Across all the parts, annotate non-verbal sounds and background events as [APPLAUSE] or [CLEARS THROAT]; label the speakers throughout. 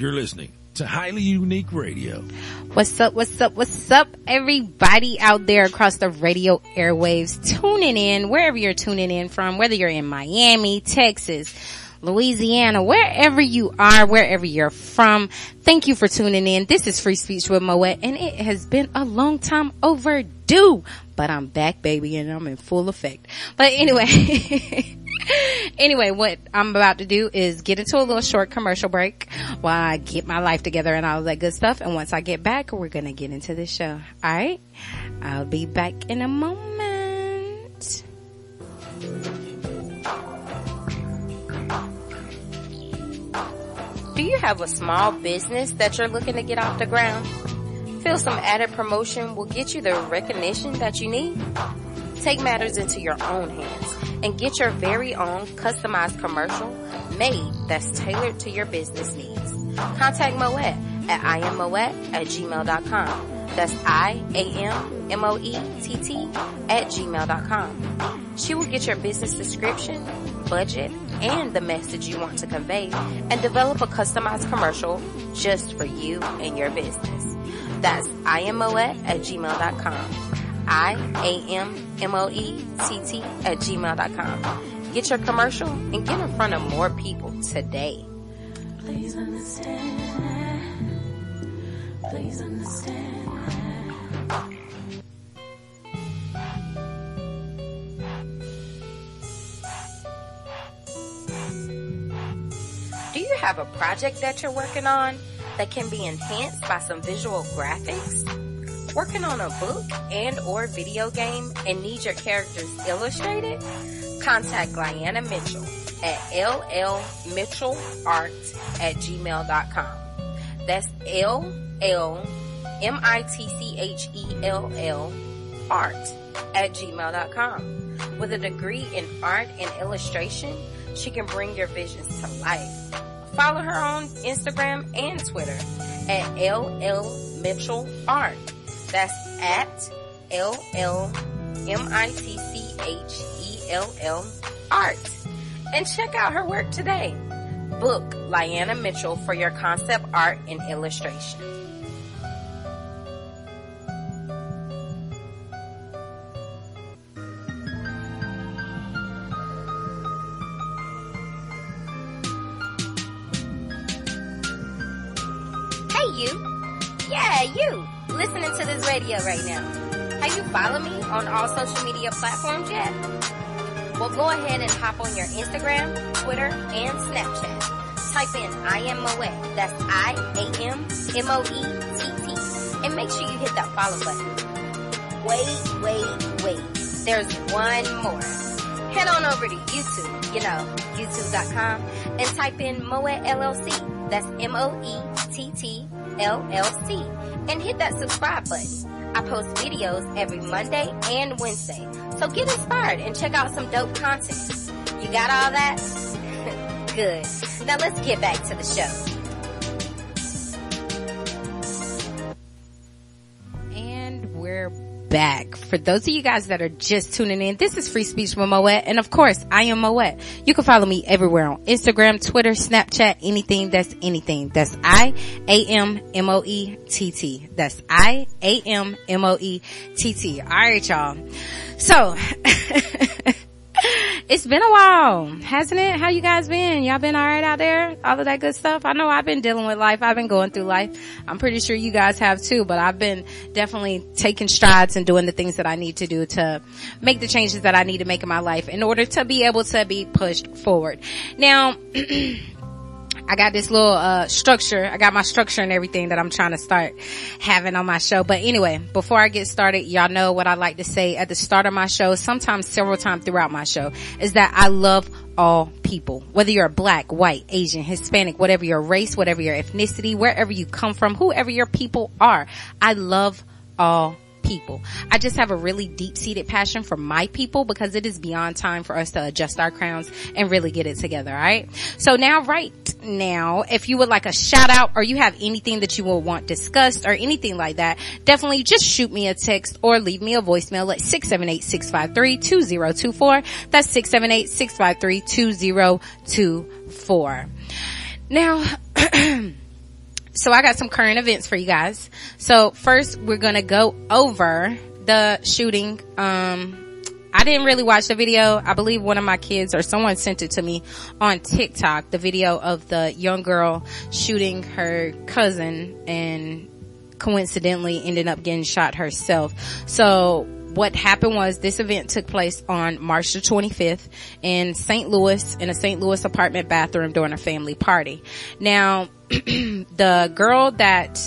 Speaker 1: You're listening to Highly Unique Radio.
Speaker 2: What's up, what's up, what's up, everybody out there across the radio airwaves tuning in, wherever you're tuning in from, whether you're in Miami, Texas, Louisiana, wherever you are, wherever you're from. Thank you for tuning in. This is Free Speech with Moet and it has been a long time overdue, but I'm back baby and I'm in full effect. But anyway, [LAUGHS] [LAUGHS] anyway, what I'm about to do is get into a little short commercial break while I get my life together and all that good stuff. And once I get back, we're going to get into the show. All right. I'll be back in a moment.
Speaker 3: Do you have a small business that you're looking to get off the ground? Feel some added promotion will get you the recognition that you need? Take matters into your own hands and get your very own customized commercial made that's tailored to your business needs. Contact Moet at immoet at gmail.com. That's I-A-M-M-O-E-T-T at gmail.com. She will get your business description, budget, and the message you want to convey and develop a customized commercial just for you and your business. That's IMOET at gmail.com. I-A-M-M-O-E-T-T at gmail.com. Get your commercial and get in front of more people today.
Speaker 4: Please understand. Please understand.
Speaker 3: Do you have a project that you're working on that can be enhanced by some visual graphics? Working on a book and or video game and need your characters illustrated? Contact Guyana Mitchell at llmitchellart at gmail.com. That's L-L-M-I-T-C-H-E-L-L art at gmail.com. With a degree in art and illustration, she can bring your visions to life. Follow her on Instagram and Twitter at LL Mitchell Art. That's at L-L-M-I-T-C-H-E-L-L Art. And check out her work today. Book Lyanna Mitchell for your concept art and illustration. Radio right now. Have you followed me on all social media platforms yet? Well, go ahead and hop on your Instagram, Twitter, and Snapchat. Type in I am Moet. That's I A M M O E T T. And make sure you hit that follow button. Wait, wait, wait. There's one more. Head on over to YouTube, you know, youtube.com, and type in Moet LLC. That's M-O-E-T-T LLC. And hit that subscribe button. I post videos every Monday and Wednesday. So get inspired and check out some dope content. You got all that? [LAUGHS] Good. Now let's get back to the show.
Speaker 2: Back. For those of you guys that are just tuning in, this is Free Speech with Moet. And of course, I am Moet. You can follow me everywhere on Instagram, Twitter, Snapchat, anything that's anything. That's I-A-M-M-O-E-T-T. That's I-A-M-M-O-E-T-T. Alright y'all. So, [LAUGHS] it's been a while, hasn't it? How you guys been? Y'all been alright out there? All of that good stuff? I know I've been dealing with life. I've been going through life. I'm pretty sure you guys have too, but I've been definitely taking strides and doing the things that I need to do to make the changes that I need to make in my life in order to be able to be pushed forward. Now, [CLEARS THROAT] I got this little uh structure. I got my structure and everything that I'm trying to start having on my show. But anyway, before I get started, y'all know what I like to say at the start of my show, sometimes several times throughout my show, is that I love all people. Whether you're black, white, Asian, Hispanic, whatever your race, whatever your ethnicity, wherever you come from, whoever your people are, I love all people. I just have a really deep seated passion for my people because it is beyond time for us to adjust our crowns and really get it together. All right. So now, right now, if you would like a shout out or you have anything that you will want discussed or anything like that, definitely just shoot me a text or leave me a voicemail at 678-653-2024. That's 678-653-2024. Now, [CLEARS THROAT] so I got some current events for you guys. So first we're gonna go over the shooting. Um, I didn't really watch the video. I believe one of my kids or someone sent it to me on TikTok, the video of the young girl shooting her cousin and coincidentally ended up getting shot herself. So what happened was this event took place on March the 25th in St. Louis in a St. Louis apartment bathroom during a family party. Now, [CLEARS THROAT] the girl that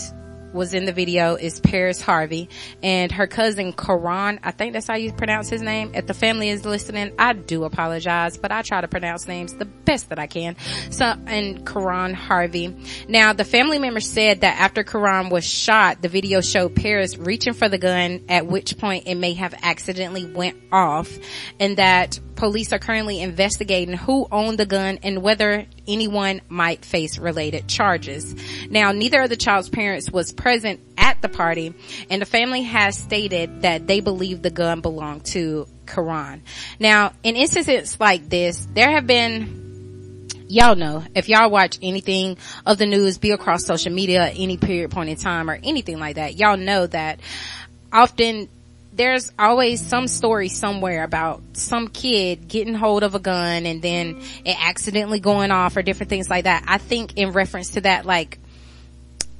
Speaker 2: was in the video is Paris Harvey and her cousin Karan. I think that's how you pronounce his name. If the family is listening, I do apologize, but I try to pronounce names the best that I can. So, and Karan Harvey. Now, the family member said that after Karan was shot, the video showed Paris reaching for the gun, at which point it may have accidentally went off and that police are currently investigating who owned the gun and whether anyone might face related charges. Now, neither of the child's parents was present at the party and the family has stated that they believe the gun belonged to Karan. Now, in instances like this, there have been y'all know if y'all watch anything of the news be across social media any period point in time or anything like that y'all know that often there's always some story somewhere about some kid getting hold of a gun and then it accidentally going off or different things like that. I think in reference to that, like,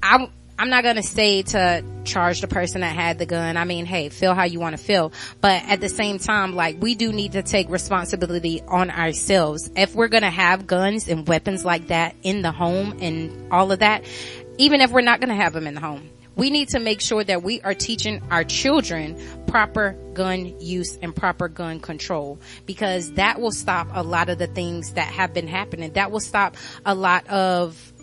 Speaker 2: I'm, I'm not gonna say to charge the person that had the gun. I mean, hey, feel how you want to feel. But at the same time, like, we do need to take responsibility on ourselves. If we're gonna have guns and weapons like that in the home and all of that, even if we're not gonna have them in the home, we need to make sure that we are teaching our children proper gun use and proper gun control because that will stop a lot of the things that have been happening. That will stop a lot of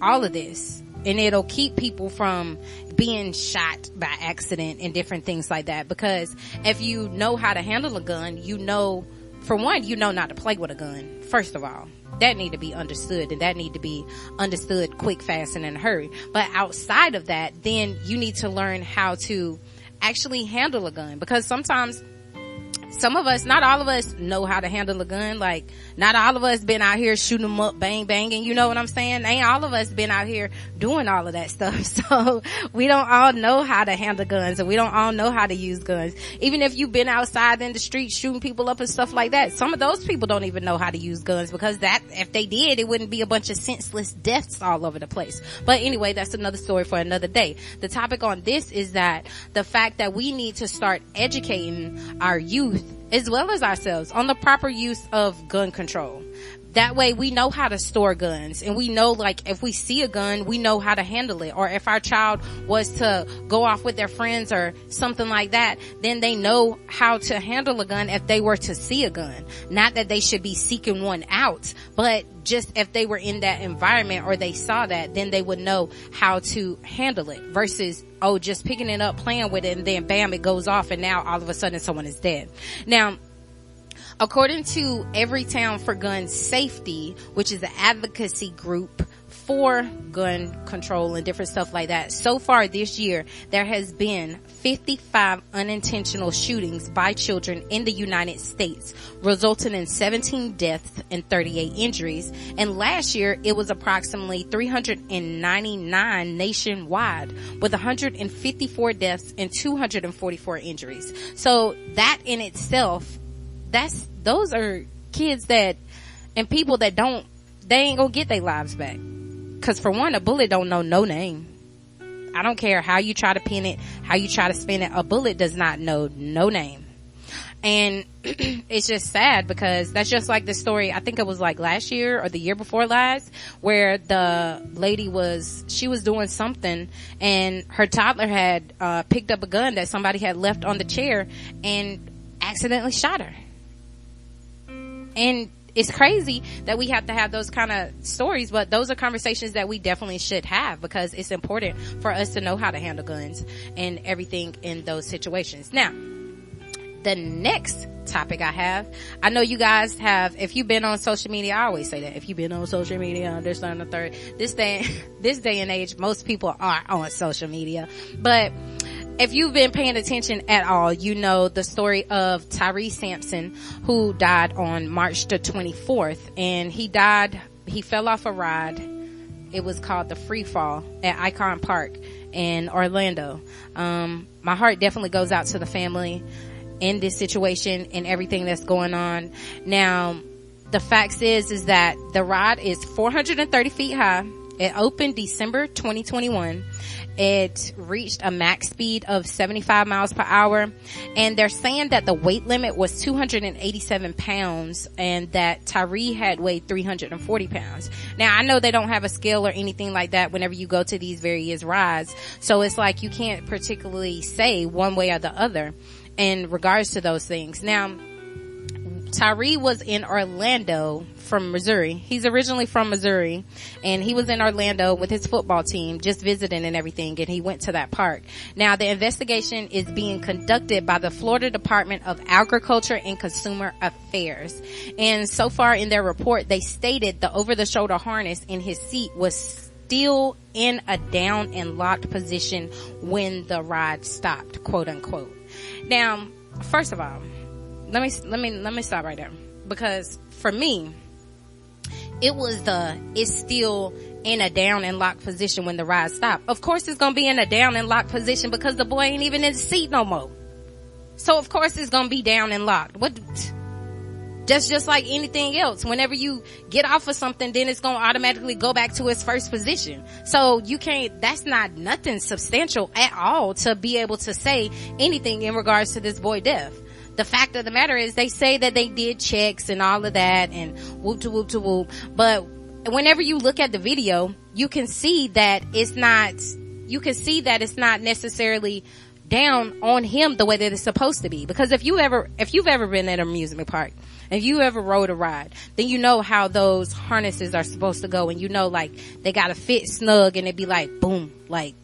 Speaker 2: all of this and it'll keep people from being shot by accident and different things like that because if you know how to handle a gun, you know, for one, you know not to play with a gun, first of all that need to be understood and that need to be understood quick, fast, and in a hurry. But outside of that, then you need to learn how to actually handle a gun because sometimes some of us, not all of us know how to handle a gun. Like, not all of us been out here shooting them up, bang, banging. You know what I'm saying? Ain't all of us been out here doing all of that stuff. [LAUGHS] So we don't all know how to handle guns and we don't all know how to use guns. Even if you've been outside in the street shooting people up and stuff like that, some of those people don't even know how to use guns because that, if they did, it wouldn't be a bunch of senseless deaths all over the place. But anyway, that's another story for another day. The topic on this is that the fact that we need to start educating our youth as well as ourselves on the proper use of gun control. That way we know how to store guns and we know like if we see a gun, we know how to handle it. Or if our child was to go off with their friends or something like that, then they know how to handle a gun if they were to see a gun. Not that they should be seeking one out, but just if they were in that environment or they saw that, then they would know how to handle it versus, oh, just picking it up, playing with it and then bam, it goes off and now all of a sudden someone is dead. Now, According to Everytown for Gun Safety, which is an advocacy group for gun control and different stuff like that. So far this year, there has been 55 unintentional shootings by children in the United States, resulting in 17 deaths and 38 injuries. And last year, it was approximately 399 nationwide with 154 deaths and 244 injuries. So that in itself that's those are kids that and people that don't they ain't gonna get their lives back. Cause for one, a bullet don't know no name. I don't care how you try to pin it, how you try to spin it. A bullet does not know no name. And [CLEARS THROAT] it's just sad because that's just like the story. I think it was like last year or the year before last where the lady was, she was doing something and her toddler had, uh, picked up a gun that somebody had left on the chair and accidentally shot her and it's crazy that we have to have those kind of stories, but those are conversations that we definitely should have because it's important for us to know how to handle guns and everything in those situations. Now, the next topic I have, I know you guys have, if you've been on social media, I always say that, if you've been on social media, this, the third, this day, [LAUGHS] this day and age, most people are on social media, but if you've been paying attention at all, you know the story of Tyre Sampson who died on March the 24th and he died, he fell off a ride. It was called the Free Fall at Icon Park in Orlando. Um, my heart definitely goes out to the family in this situation and everything that's going on. Now, the facts is, is that the ride is 430 feet high. It opened December 2021. It reached a max speed of 75 miles per hour. And they're saying that the weight limit was 287 pounds and that Tyre had weighed 340 pounds. Now I know they don't have a scale or anything like that whenever you go to these various rides. So it's like you can't particularly say one way or the other in regards to those things. Now, Tyre was in Orlando from Missouri. He's originally from Missouri and he was in Orlando with his football team just visiting and everything and he went to that park. Now the investigation is being conducted by the Florida Department of Agriculture and Consumer Affairs. And so far in their report they stated the over the shoulder harness in his seat was still in a down and locked position when the ride stopped, quote unquote. Now, first of all, let me let me let me stop right there. Because for me it was the it's still in a down and locked position when the ride stopped. Of course it's gonna be in a down and locked position because the boy ain't even in the seat no more. So of course it's gonna be down and locked. What just just like anything else whenever you get off of something then it's gonna automatically go back to its first position so you can't that's not nothing substantial at all to be able to say anything in regards to this boy death the fact of the matter is they say that they did checks and all of that and whoop to whoop to whoop. But whenever you look at the video, you can see that it's not, you can see that it's not necessarily down on him the way that it's supposed to be. Because if you ever, if you've ever been at an amusement park, if you ever rode a ride, then you know how those harnesses are supposed to go and you know like they gotta fit snug and it'd be like boom, like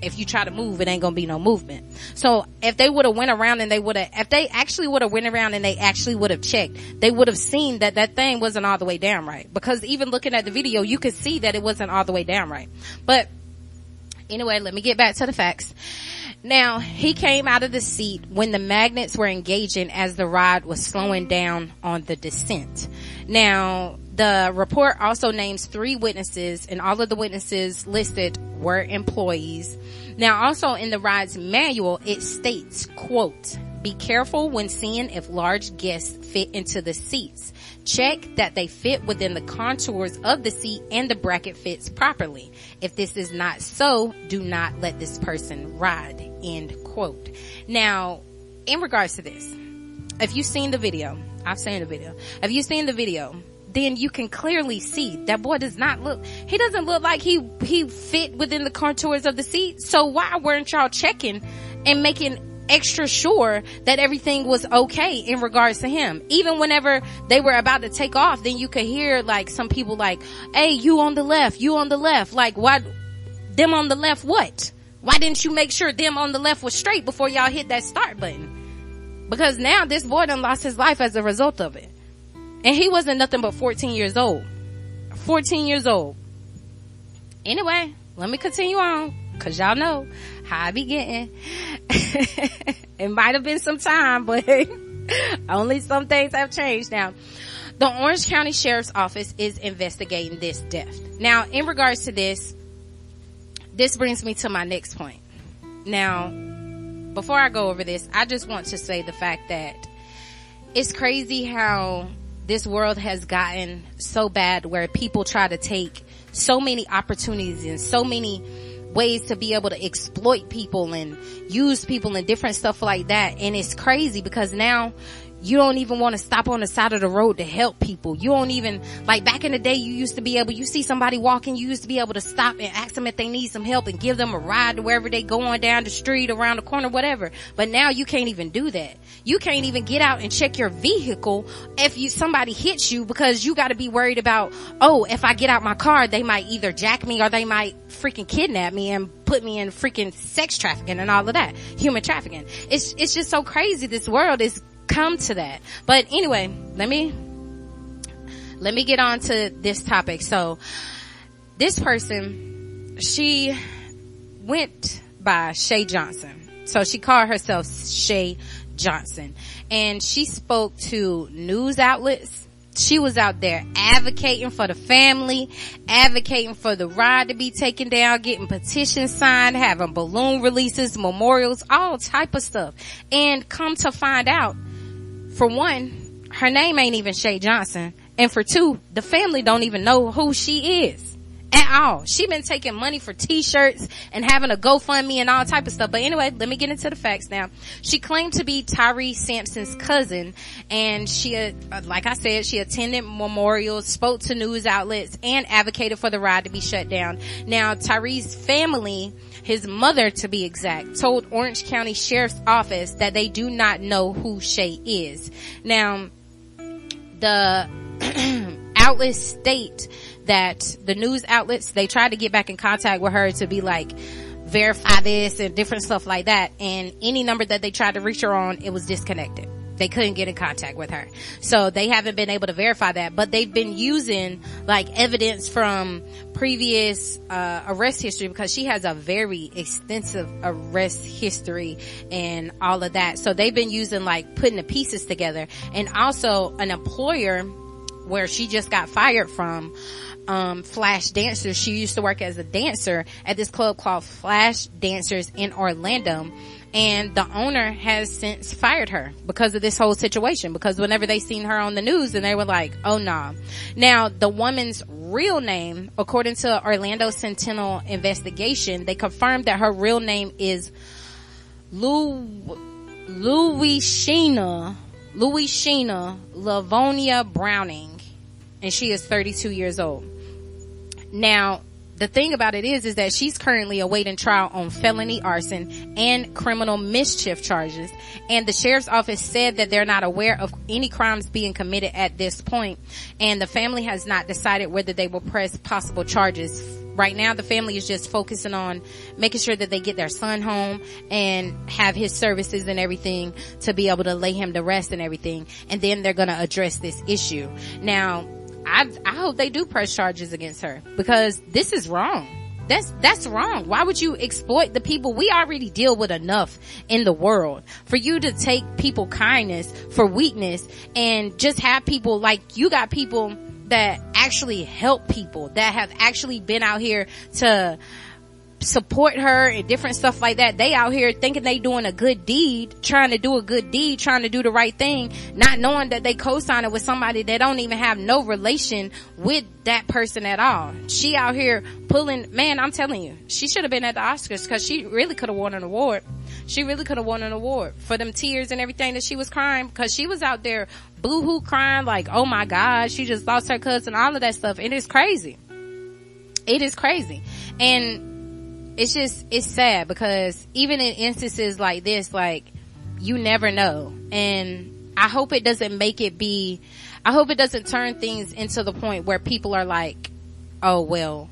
Speaker 2: if you try to move, it ain't gonna be no movement. So if they would have went around and they would have, if they actually would have went around and they actually would have checked, they would have seen that that thing wasn't all the way down right. Because even looking at the video, you could see that it wasn't all the way down right. But anyway, let me get back to the facts. Now, he came out of the seat when the magnets were engaging as the ride was slowing down on the descent. Now, the report also names three witnesses and all of the witnesses listed were employees. Now also in the ride's manual, it states, quote, be careful when seeing if large guests fit into the seats. Check that they fit within the contours of the seat and the bracket fits properly. If this is not so, do not let this person ride. End quote. Now, in regards to this, if you've seen the video, I've seen the video. If you've seen the video? then you can clearly see that boy does not look, he doesn't look like he, he fit within the contours of the seat. So why weren't y'all checking and making extra sure that everything was okay in regards to him. Even whenever they were about to take off, then you could hear like some people like, Hey, you on the left, you on the left. Like why, them on the left what? Why didn't you make sure them on the left was straight before y'all hit that start button? Because now this boy done lost his life as a result of it. And he wasn't nothing but 14 years old. 14 years old. Anyway, let me continue on. Cause y'all know how I be getting. [LAUGHS] it might have been some time, but [LAUGHS] only some things have changed now. The Orange County Sheriff's Office is investigating this death. Now, in regards to this, this brings me to my next point. Now, before I go over this, I just want to say the fact that it's crazy how this world has gotten so bad where people try to take so many opportunities and so many ways to be able to exploit people and use people and different stuff like that. And it's crazy because now you don't even want to stop on the side of the road to help people. You don't even, like back in the day, you used to be able, you see somebody walking, you used to be able to stop and ask them if they need some help and give them a ride to wherever they going down the street, around the corner, whatever. But now you can't even do that. You can't even get out and check your vehicle if you, somebody hits you because you got to be worried about, oh, if I get out my car, they might either jack me or they might freaking kidnap me and put me in freaking sex trafficking and all of that. Human trafficking. It's, it's just so crazy. This world is come to that. But anyway, let me, let me get on to this topic. So this person, she went by Shay Johnson. So she called herself Shay Johnson and she spoke to news outlets She was out there advocating for the family, advocating for the ride to be taken down, getting petitions signed, having balloon releases, memorials, all type of stuff. And come to find out, for one, her name ain't even Shay Johnson. And for two, the family don't even know who she is at all. She been taking money for t-shirts and having a GoFundMe and all type of stuff. But anyway, let me get into the facts now. She claimed to be Tyre Sampson's cousin and she, uh, like I said, she attended memorials, spoke to news outlets and advocated for the ride to be shut down. Now Tyre's family his mother to be exact, told Orange County Sheriff's Office that they do not know who Shay is. Now, the [CLEARS THROAT] outlets state that the news outlets, they tried to get back in contact with her to be like, verify this and different stuff like that. And any number that they tried to reach her on, it was disconnected. They couldn't get in contact with her. So they haven't been able to verify that, but they've been using like evidence from previous, uh, arrest history because she has a very extensive arrest history and all of that. So they've been using like putting the pieces together and also an employer where she just got fired from um, Flash Dancers. She used to work as a dancer at this club called Flash Dancers in Orlando. And the owner has since fired her because of this whole situation. Because whenever they seen her on the news and they were like, oh nah. Now the woman's real name, according to Orlando Sentinel investigation, they confirmed that her real name is Lou, Louis Sheena, Louis Sheena Lavonia Browning. And she is 32 years old. Now, the thing about it is, is that she's currently awaiting trial on felony arson and criminal mischief charges. And the sheriff's office said that they're not aware of any crimes being committed at this point, And the family has not decided whether they will press possible charges. Right now, the family is just focusing on making sure that they get their son home and have his services and everything to be able to lay him to rest and everything. And then they're going to address this issue. Now, I, I hope they do press charges against her because this is wrong. That's, that's wrong. Why would you exploit the people? We already deal with enough in the world for you to take people kindness for weakness and just have people like you got people that actually help people that have actually been out here to support her and different stuff like that. They out here thinking they doing a good deed, trying to do a good deed, trying to do the right thing, not knowing that they co-signing with somebody that don't even have no relation with that person at all. She out here pulling, man, I'm telling you, she should have been at the Oscars because she really could have won an award. She really could have won an award for them tears and everything that she was crying because she was out there boohoo crying like, oh my God, she just lost her cousin, and all of that stuff. And It is crazy. It is crazy. And it's just, it's sad because even in instances like this, like, you never know. And I hope it doesn't make it be, I hope it doesn't turn things into the point where people are like, oh well,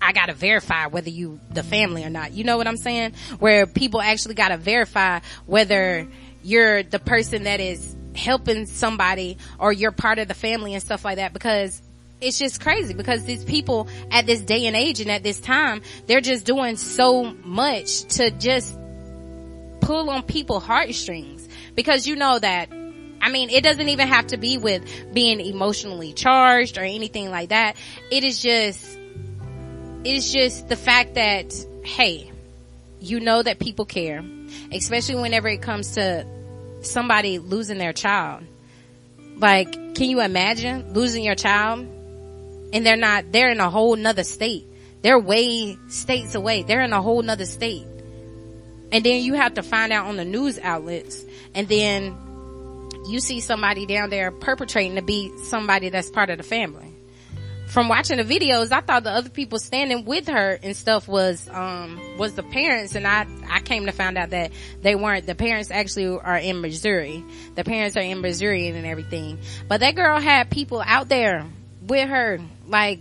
Speaker 2: I gotta verify whether you the family or not. You know what I'm saying? Where people actually gotta verify whether you're the person that is helping somebody or you're part of the family and stuff like that because it's just crazy because these people at this day and age and at this time, they're just doing so much to just pull on people heartstrings because you know that I mean, it doesn't even have to be with being emotionally charged or anything like that. It is just, it is just the fact that, hey, you know that people care, especially whenever it comes to somebody losing their child. Like, can you imagine losing your child? And they're not, they're in a whole nother state. They're way states away. They're in a whole nother state. And then you have to find out on the news outlets and then you see somebody down there perpetrating to be somebody that's part of the family. From watching the videos, I thought the other people standing with her and stuff was, um, was the parents and I, I came to find out that they weren't. The parents actually are in Missouri. The parents are in Missouri and everything. But that girl had people out there with her. Like,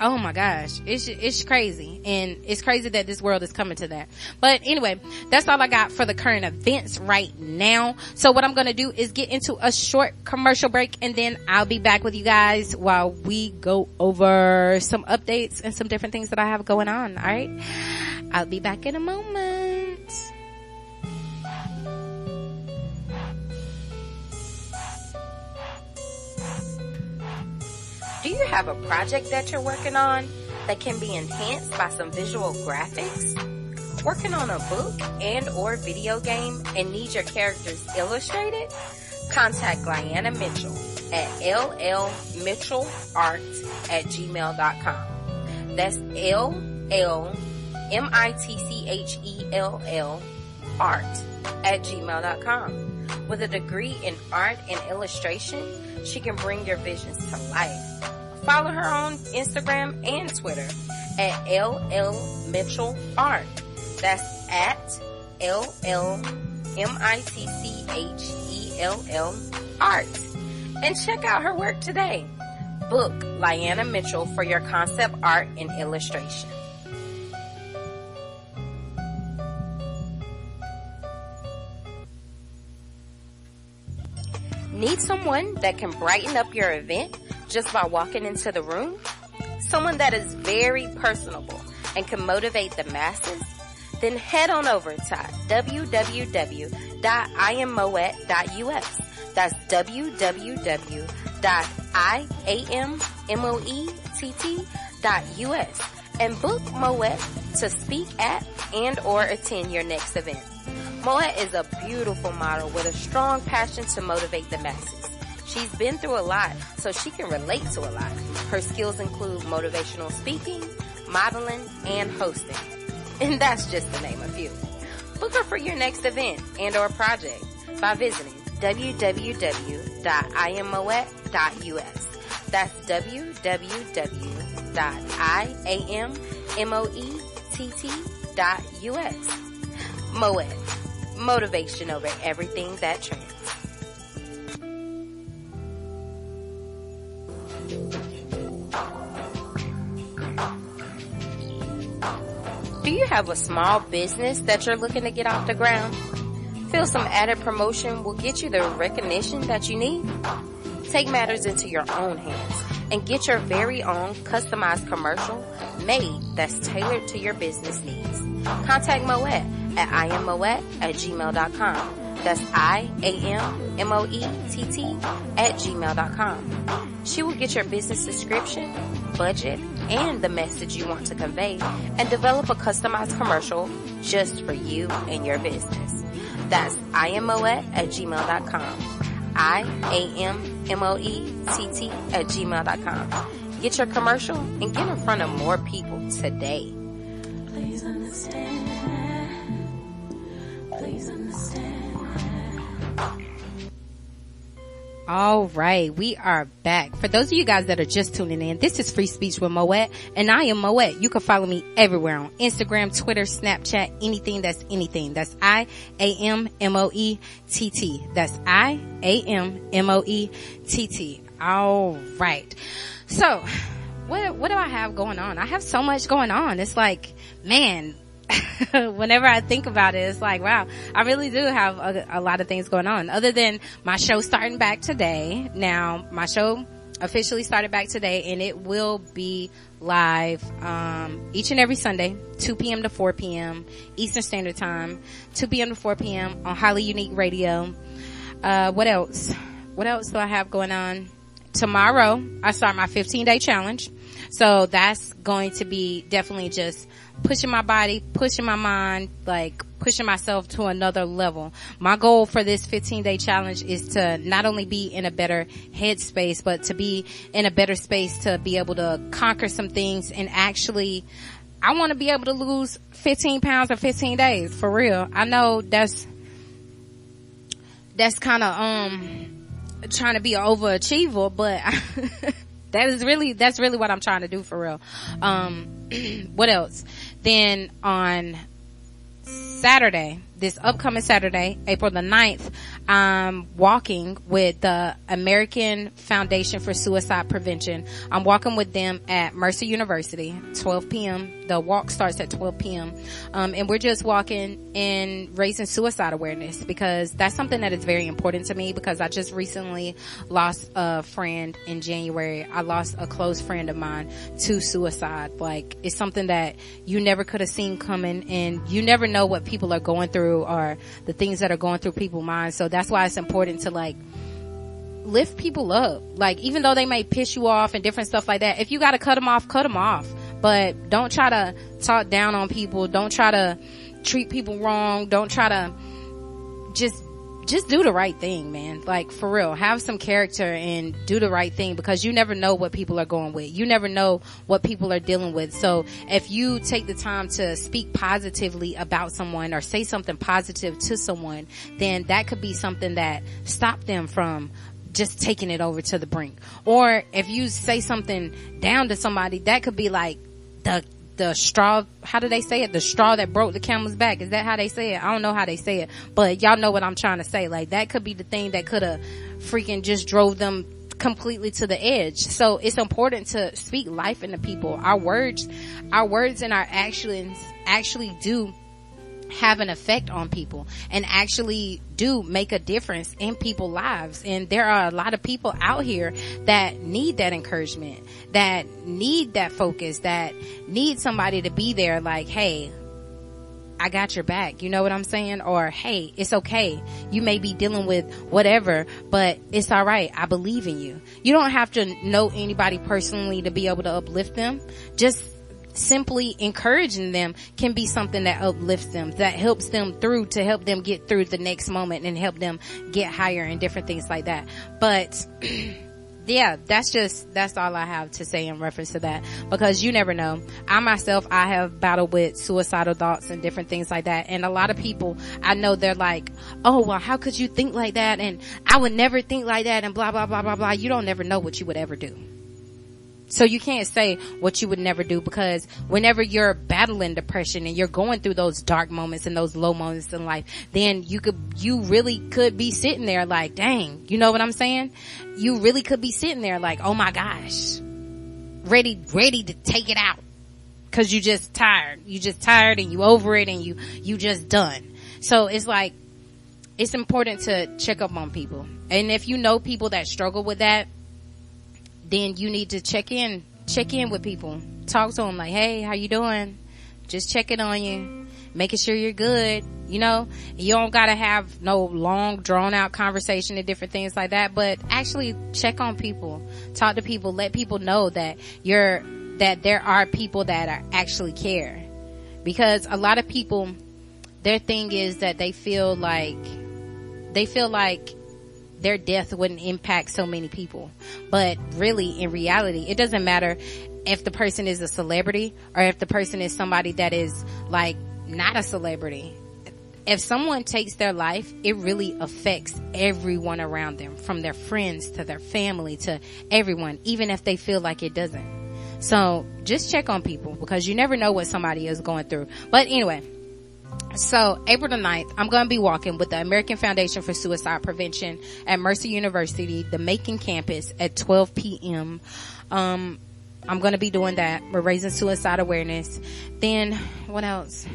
Speaker 2: oh my gosh, it's, it's crazy. And it's crazy that this world is coming to that. But anyway, that's all I got for the current events right now. So what I'm to do is get into a short commercial break and then I'll be back with you guys while we go over some updates and some different things that I have going on. All right. I'll be back in a moment. You have a project that you're working on that can be enhanced by some visual graphics? Working on a book and or video game and need your characters illustrated? Contact Guyana Mitchell at llmitchellart at gmail.com. That's L L M I T C H E L L art at gmail.com. With a degree in art and illustration, she can bring your visions to life. Follow her on Instagram and Twitter at LL Mitchell Art. That's at LL M-I-T-C-H-E-L-L Art. And check out her work today. Book Lyanna Mitchell for your concept art and illustration. Need someone that can brighten up your event just by walking into the room? Someone that is very personable and can motivate the masses? Then head on over to www.iammoet.us. That's www.iammoet.us and book Moet to speak at and or attend your next event. Moet is a beautiful model with a strong passion to motivate the masses. She's been through a lot, so she can relate to a lot. Her skills include motivational speaking, modeling, and hosting. [LAUGHS] And that's just to name a few. Book her for your next event and or project by visiting www.iammoet.us. That's www.iammoet.us. Moet. Motivation over everything that trends. Do you have a small business that you're looking to get off the ground? Feel some added promotion will get you the recognition that you need? Take matters into your own hands and get your very own customized commercial made that's tailored to your business needs. Contact Moet at iammoet at gmail.com. That's I-A-M-M-O-E-T-T at gmail.com. She will get your business description, budget, and the message you want to convey and develop a customized commercial just for you and your business. That's IMOET at gmail.com. I-A-M-M-O-E-T-T at gmail.com. Get your commercial and get in front of more people today.
Speaker 5: Please understand.
Speaker 6: All right, we are back. For those of you guys that are just tuning in, this is Free Speech with Moet, and I am Moet. You can follow me everywhere on Instagram, Twitter, Snapchat, anything that's anything. That's I A M M O E T T. That's I A M M O E T T. All right. So, what what do I have going on? I have so much going on. It's like, man, [LAUGHS] whenever I think about it, it's like, wow, I really do have a, a lot of things going on other than my show starting back today. Now, my show officially started back today and it will be live, um, each and every Sunday, 2 p.m. to 4 p.m. Eastern Standard Time, 2 p.m. to 4 p.m. on Highly Unique Radio. Uh, what else? What else do I have going on? Tomorrow, I start my 15 day challenge. So that's going to be definitely just pushing my body, pushing my mind, like pushing myself to another level. My goal for this 15 day challenge is to not only be in a better headspace, but to be in a better space to be able to conquer some things and actually, I want to be able to lose 15 pounds in 15 days for real. I know that's, that's kind of, um, trying to be an overachiever, but [LAUGHS] that is really, that's really what I'm trying to do for real. Um, [CLEARS THROAT] what else? Then on Saturday, this upcoming Saturday, April the 9th, I'm walking with the American Foundation for Suicide Prevention. I'm walking with them at Mercer University, 12 p.m. The walk starts at 12 p.m. Um, and we're just walking and raising suicide awareness because that's something that is very important to me because I just recently lost a friend in January. I lost a close friend of mine to suicide. Like it's something that you never could have seen coming and you never know what people are going through or the things that are going through people's minds. So that's why it's important to like
Speaker 2: lift people up. Like even though they may piss you off and different stuff like that, if you gotta cut them off, cut them off. But don't try to talk down on people. Don't try to treat people wrong. Don't try to just just do the right thing, man. Like for real, have some character and do the right thing because you never know what people are going with. You never know what people are dealing with. So if you take the time to speak positively about someone or say something positive to someone, then that could be something that stop them from just taking it over to the brink. Or if you say something down to somebody, that could be like the the straw, how do they say it? The straw that broke the camel's back. Is that how they say it? I don't know how they say it, but y'all know what I'm trying to say. Like that could be the thing that could have freaking just drove them completely to the edge. So it's important to speak life into people. Our words, our words and our actions actually do have an effect on people and actually do make a difference in people's lives. And there are a lot of people out here that need that encouragement, that need that focus, that need somebody to be there like, hey, I got your back. You know what I'm saying? Or, hey, it's okay. You may be dealing with whatever, but it's alright. I believe in you. You don't have to know anybody personally to be able to uplift them. Just simply encouraging them can be something that uplifts them, that helps them through to help them get through the next moment and help them get higher and different things like that. But [CLEARS THROAT] yeah, that's just, that's all I have to say in reference to that because you never know. I myself, I have battled with suicidal thoughts and different things like that. And a lot of people, I know they're like, oh, well, how could you think like that? And I would never think like that and blah, blah, blah, blah, blah. You don't never know what you would ever do. So you can't say what you would never do because whenever you're battling depression and you're going through those dark moments and those low moments in life, then you could, you really could be sitting there like, dang, you know what I'm saying? You really could be sitting there like, oh my gosh, ready, ready to take it out. Cause you just tired. You just tired and you over it and you, you just done. So it's like, it's important to check up on people. And if you know people that struggle with that, then you need to check in, check in with people. Talk to them like, hey, how you doing? Just checking on you, making sure you're good. You know, you don't gotta have no long drawn out conversation and different things like that, but actually check on people, talk to people, let people know that you're, that there are people that are actually care. Because a lot of people, their thing is that they feel like, they feel like their death wouldn't impact so many people. But really, in reality, it doesn't matter if the person is a celebrity or if the person is somebody that is like not a celebrity. If someone takes their life, it really affects everyone around them, from their friends to their family to everyone, even if they feel like it doesn't. So just check on people because you never know what somebody is going through. But anyway, so April the 9th, I'm going to be walking with the American Foundation for Suicide Prevention at Mercer University, the Macon campus at 12 p.m. Um, I'm going to be doing that. We're raising suicide awareness. Then what else?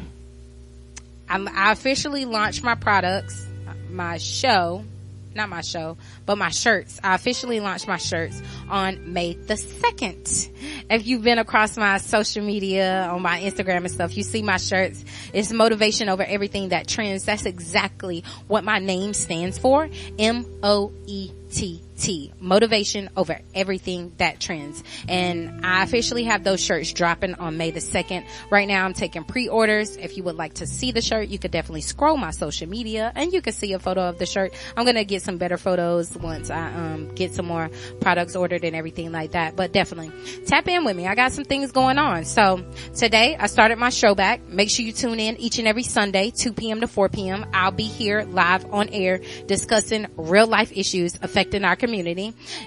Speaker 2: I'm, I officially launched my products, my show, not my show, but my shirts. I officially launched my shirts on May the 2nd. If you've been across my social media on my Instagram and stuff, you see my shirts. It's motivation over everything that trends. That's exactly what my name stands for. M-O-E-T T. Motivation over everything that trends. And I officially have those shirts dropping on May the 2nd. Right now I'm taking pre-orders. If you would like to see the shirt, you could definitely scroll my social media and you can see a photo of the shirt. I'm going to get some better photos once I, um, get some more products ordered and everything like that. But definitely tap in with me. I got some things going on. So today I started my show back. Make sure you tune in each and every Sunday, 2 p.m. to 4 p.m. I'll be here live on air discussing real life issues affecting our community.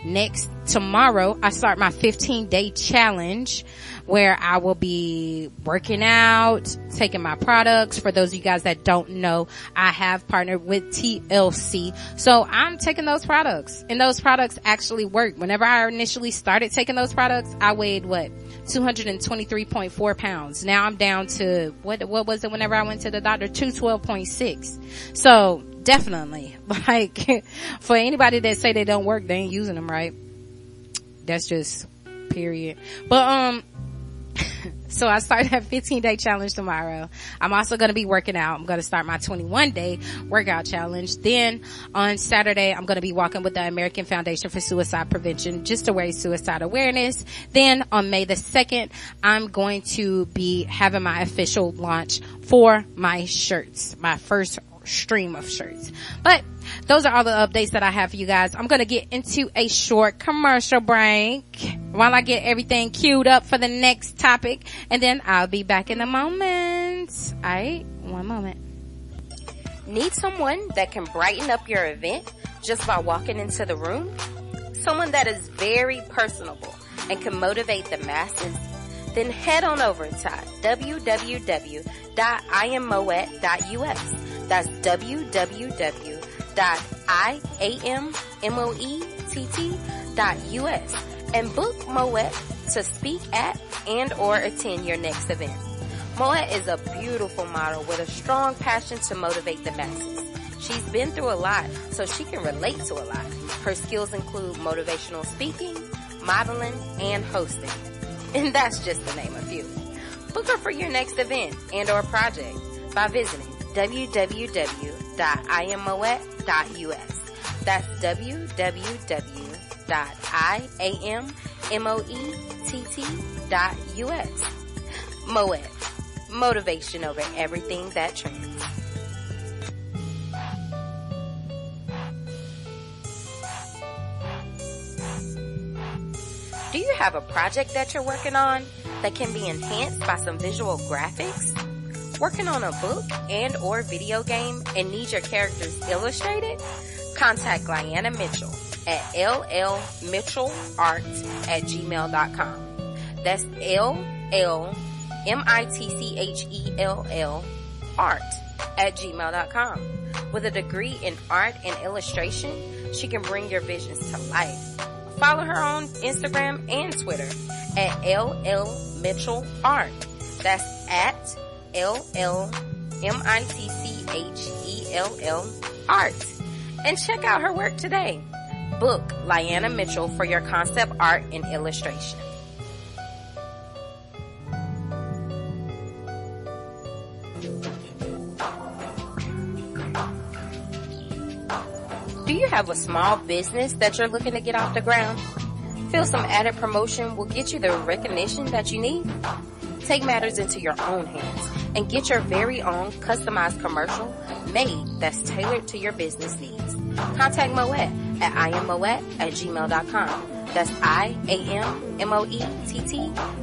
Speaker 2: Next, tomorrow, I start my 15 day challenge where I will be working out, taking my products. For those of you guys that don't know, I have partnered with TLC. So I'm taking those products and those products actually work. Whenever I initially started taking those products, I weighed what? 223.4 pounds. Now I'm down to what, what was it whenever I went to the doctor? 212.6. So definitely [LAUGHS] like for anybody that say they don't work, they ain't using them right. That's just period. But um, [LAUGHS]
Speaker 7: So I start that [LAUGHS] 15 day challenge tomorrow. I'm also going to be working out. I'm going to start my 21 day workout challenge. Then on Saturday, I'm going to be walking with the American Foundation for Suicide Prevention just to raise suicide awareness. Then on May the 2nd, I'm going to be having my official launch for my shirts, my first stream of shirts. But those are all the updates that I have for you guys. I'm going to get into a short commercial break while I get everything queued up for the next topic and then I'll be back in a moment. Alright, one moment.
Speaker 2: Need someone that can brighten up your event just by walking into the room? Someone that is very personable and can motivate the masses? Then head on over to www.iammoet.us. That's www.iammoet.us and book Moet to speak at and or attend your next event. Moet is a beautiful model with a strong passion to motivate the masses. She's been through a lot, so she can relate to a lot. Her skills include motivational speaking, modeling, and hosting. [LAUGHS] And that's just to name a few. Book her for your next event and or project by visiting www.iammoet.us. That's www.iammoet.us. Moet. Motivation over everything that trends. Do you have a project that you're working on that can be enhanced by some visual graphics? Working on a book and or video game and need your characters illustrated? Contact Guyana Mitchell at llmitchellart at gmail.com. That's L-L-M-I-T-C-H-E-L-L art at gmail.com. With a degree in art and illustration, she can bring your visions to life. Follow her on Instagram and Twitter at LL Mitchell Art. That's at L L M I T C H E L L Art. And check out her work today. Book Lyanna Mitchell for your concept art and illustration. Do you have a small business that you're looking to get off the ground? Feel some added promotion will get you the recognition that you need? Take matters into your own hands and get your very own customized commercial made that's tailored to your business needs. Contact Moet at iammoett at gmail.com. That's I-A-M-M-O-E-T-T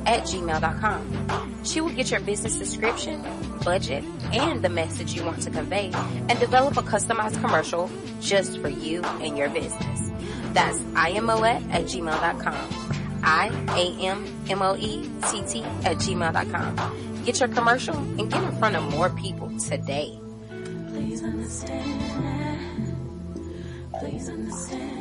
Speaker 2: at gmail.com. She will get your business description, budget, and the message you want to convey and develop a customized commercial just for you and your business. That's iammoett at gmail.com. I-A-M-M-O-E-T-T at gmail.com. Get your commercial and get in front of more people today.
Speaker 8: Please understand. Please understand.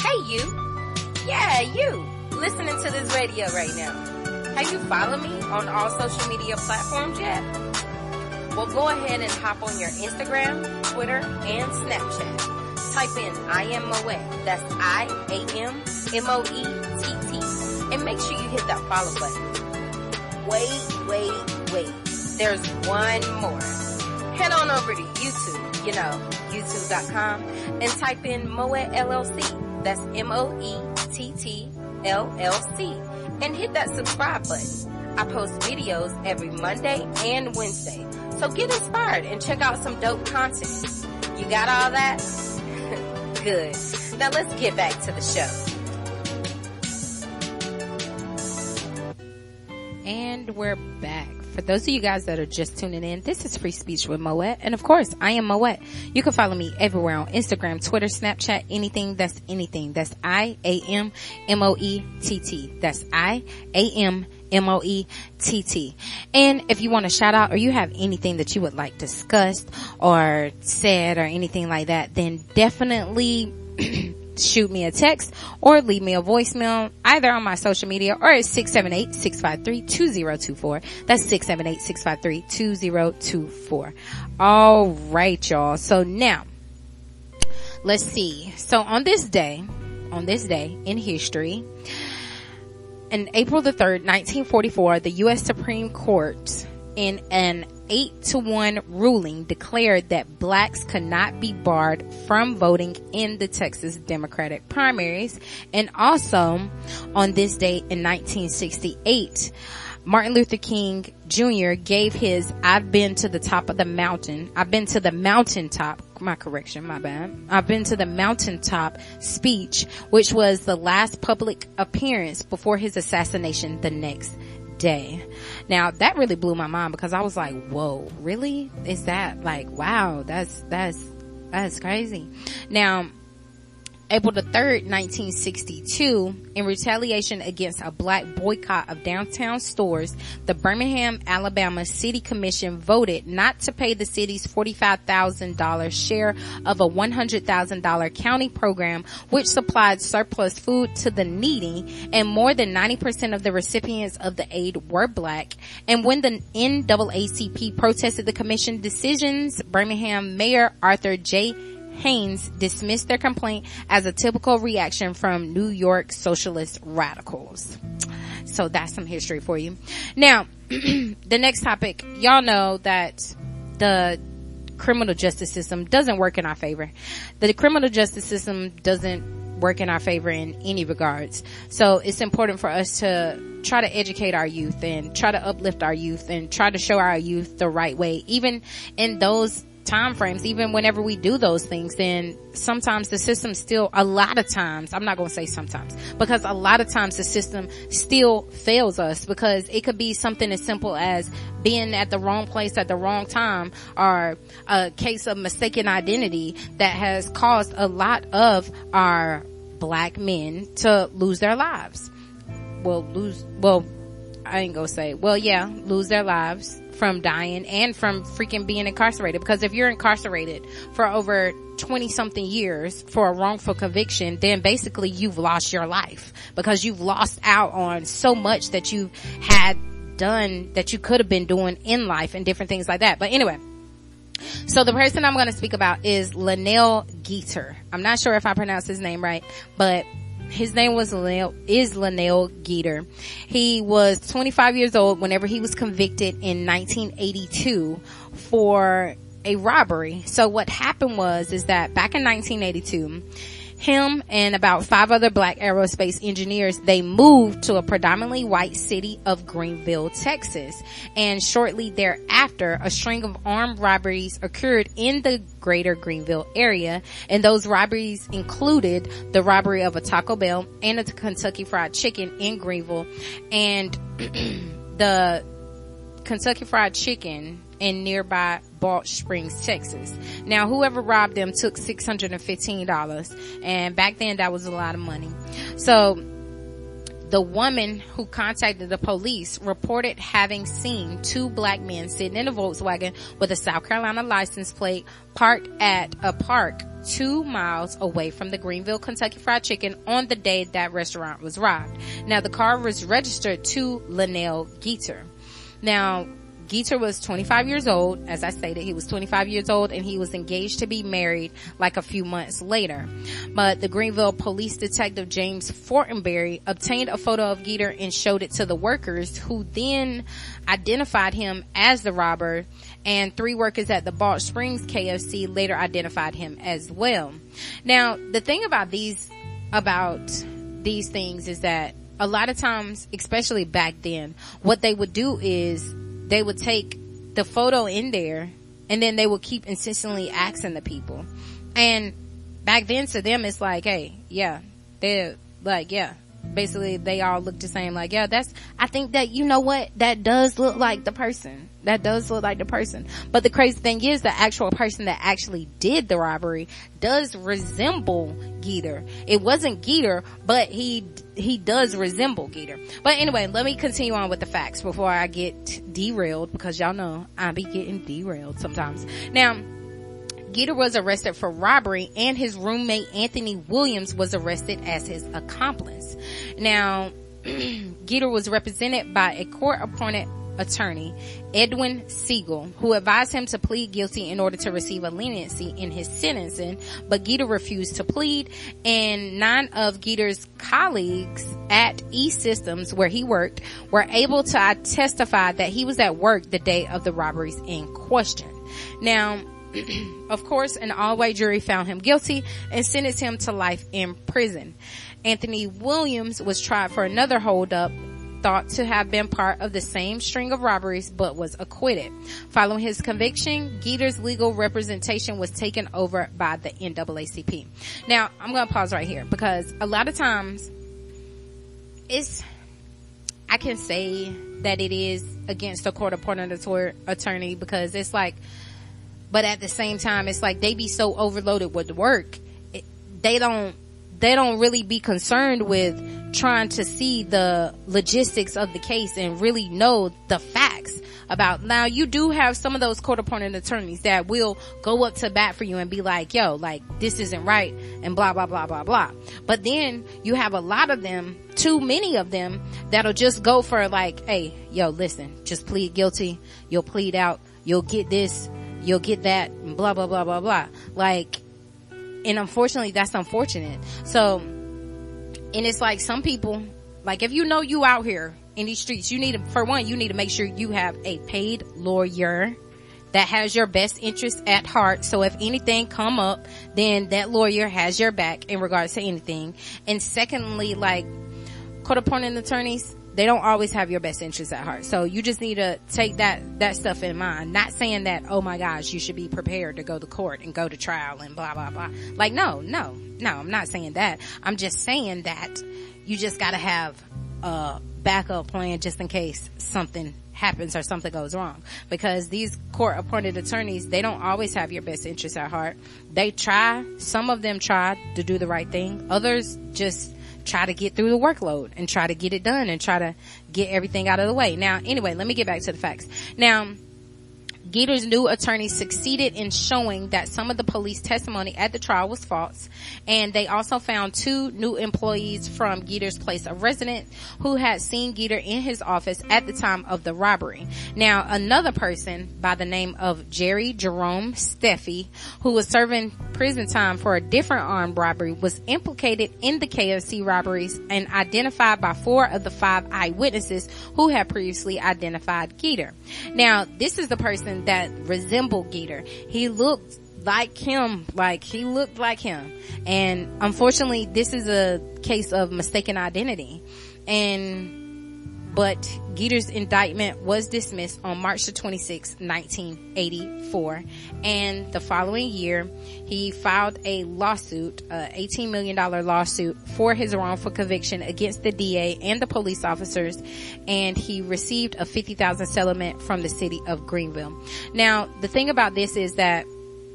Speaker 2: Hey you. Yeah, you. Listening to this radio right now. Have you followed me on all social media platforms yet? Well, go ahead and hop on your Instagram, Twitter, and Snapchat. Type in I am Moet. That's I A M M O E T T. And make sure you hit that follow button. Wait, wait, wait. There's one more. Head on over to YouTube, you know, youtube.com, and type in Moett LLC. That's M-O-E-T-T-L-L-C. And hit that subscribe button. I post videos every Monday and Wednesday. So get inspired and check out some dope content. You got all that? [LAUGHS] Good. Now let's get back to the show.
Speaker 7: And we're back. For those of you guys that are just tuning in, this is Free Speech with Moet. And of course, I am Moet. You can follow me everywhere on Instagram, Twitter, Snapchat, anything that's anything. That's I-A-M-M-O-E-T-T. That's I-A-M-M-O-E-T-T. And if you want to shout out or you have anything that you would like discussed or said or anything like that, then definitely [CLEARS THROAT]
Speaker 2: shoot me a text or leave me a voicemail either on my social media or at 678-653-2024. That's 678-653-2024. All right, y'all. So now, let's see. So on this day, on this day in history, in April the 3rd, 1944, the U.S. Supreme Court in an 8 to 1 ruling declared that blacks could not be barred from voting in the Texas Democratic primaries. And also on this date in 1968, Martin Luther King Jr. gave his I've been to the top of the mountain. I've been to the mountaintop. My correction, my bad. I've been to the mountaintop speech, which was the last public appearance before his assassination the next day. Now that really blew my mind because I was like, whoa, really? Is that like, wow, that's, that's, that's crazy. Now, April the 3rd, 1962, in retaliation against a black boycott of downtown stores, the Birmingham, Alabama City Commission voted not to pay the city's $45,000 share of a $100,000 county program which supplied surplus food to the needy and more than 90% of the recipients of the aid were black. And when the NAACP protested the commission decisions, Birmingham Mayor Arthur J. Hanes dismissed their complaint as a typical reaction from New York socialist radicals. So that's some history for you. Now, [CLEARS THROAT] the next topic, y'all know that the criminal justice system doesn't work in our favor. The criminal justice system doesn't work in our favor in any regards. So it's important for us to try to educate our youth and try to uplift our youth and try to show our youth the right way, even in those time frames, even whenever we do those things, then sometimes the system still, a lot of times, I'm not going to say sometimes, because a lot of times the system still fails us because it could be something as simple as being at the wrong place at the wrong time or a case of mistaken identity that has caused a lot of our black men to lose their lives. Well, lose, well, I ain't gonna say, well, yeah, lose their lives from dying and from freaking being incarcerated. Because if you're incarcerated for over 20 something years for a wrongful conviction, then basically you've lost your life because you've lost out on so much that you've had done that you could have been doing in life and different things like that. But anyway, so the person I'm going to speak about is Lenell Geter. I'm not sure if I pronounced his name right, but his name was Lenell, is Lenell Geter. He was 25 years old whenever he was convicted in 1982 for a robbery. So what happened was, is that back in 1982, him and about five other black aerospace engineers, they moved to a predominantly white city of Greenville, Texas. And shortly thereafter, a string of armed robberies occurred in the greater Greenville area. And those robberies included the robbery of a Taco Bell and a Kentucky Fried Chicken in Greenville. And [CLEARS THROAT] the Kentucky Fried Chicken in nearby Balch Springs, Texas. Now, whoever robbed them took $615 and back then that was a lot of money. So, the woman who contacted the police reported having seen two black men sitting in a Volkswagen with a South Carolina license plate parked at a park two miles away from the Greenville Kentucky Fried Chicken on the day that restaurant was robbed. Now the car was registered to Lenell Geter. Now Geter was 25 years old. As I stated, he was 25 years old and he was engaged to be married like a few months later. But the Greenville police detective James Fortenberry obtained a photo of Geter and showed it to the workers who then identified him as the robber and three workers at the Balch Springs KFC later identified him as well. Now, the thing about these, about these things is that a lot of times, especially back then, what they would do is they would take the photo in there and then they would keep insistently asking the people. And back then to them, it's like, hey, yeah, they're like, yeah, basically they all look the same. Like, yeah, that's, I think that, you know what? That does look like the person. That does look like the person. But the crazy thing is the actual person that actually did the robbery does resemble Geter. It wasn't Geter, but he, he does resemble Geter. But anyway, let me continue on with the facts before I get derailed because y'all know I be getting derailed sometimes. Now, Geter was arrested for robbery and his roommate Anthony Williams was arrested as his accomplice. Now, [CLEARS THROAT] Geter was represented by a court appointed attorney, Edwin Siegel, who advised him to plead guilty in order to receive a leniency in his sentencing, but Geter refused to plead and nine of Geter's colleagues at E-Systems where he worked were able to testify that he was at work the day of the robberies in question. Now, [CLEARS THROAT] of course, an all-white jury found him guilty and sentenced him to life in prison. Anthony Williams was tried for another holdup thought to have been part of the same string of robberies but was acquitted. Following his conviction, Geter's legal representation was taken over by the NAACP. Now, I'm going to pause right here because a lot of times it's I can say that it is against the court appointed attorney because it's like but at the same time it's like they be so overloaded with work. It, they don't they don't really be concerned with trying to see the logistics of the case and really know the facts about now you do have some of those court appointed attorneys that will go up to bat for you and be like yo like this isn't right and blah blah blah blah blah. But then you have a lot of them too many of them that'll just go for like hey yo listen just plead guilty. You'll plead out. You'll get this you'll get that blah blah blah blah blah like and unfortunately that's unfortunate. So, and it's like some people, like if you know you out here in these streets, you need to, for one, you need to make sure you have a paid lawyer that has your best interest at heart. So if anything come up, then that lawyer has your back in regards to anything. And secondly, like court appointed attorneys, they don't always have your best interests at heart. So you just need to take that, that stuff in mind. Not saying that, oh my gosh, you should be prepared to go to court and go to trial and blah, blah, blah. Like, no, no, no, I'm not saying that. I'm just saying that you just gotta have a backup plan just in case something happens or something goes wrong. Because these court appointed attorneys, they don't always have your best interests at heart. They try, some of them try to do the right thing. Others just try to get through the workload and try to get it done and try to get everything out of the way. Now, anyway, let me get back to the facts. Now, Geter's new attorney succeeded in showing that some of the police testimony at the trial was false, and they also found two new employees from Geter's place of residence who had seen Geter in his office at the time of the robbery. Now, another person by the name of Jerry Jerome Steffi, who was serving prison time for a different armed robbery, was implicated in the KFC robberies and identified by four of the five eyewitnesses who had previously identified Geter. Now, this is the person that resembled Geter. He looked like him, like he looked like him. And unfortunately, this is a case of mistaken identity. And but Geter's indictment was dismissed on March the 26th, 1984. And the following year, he filed a lawsuit, a $18 million lawsuit for his wrongful conviction against the DA and the police officers. And he received a 50,000 settlement from the city of Greenville. Now, the thing about this is that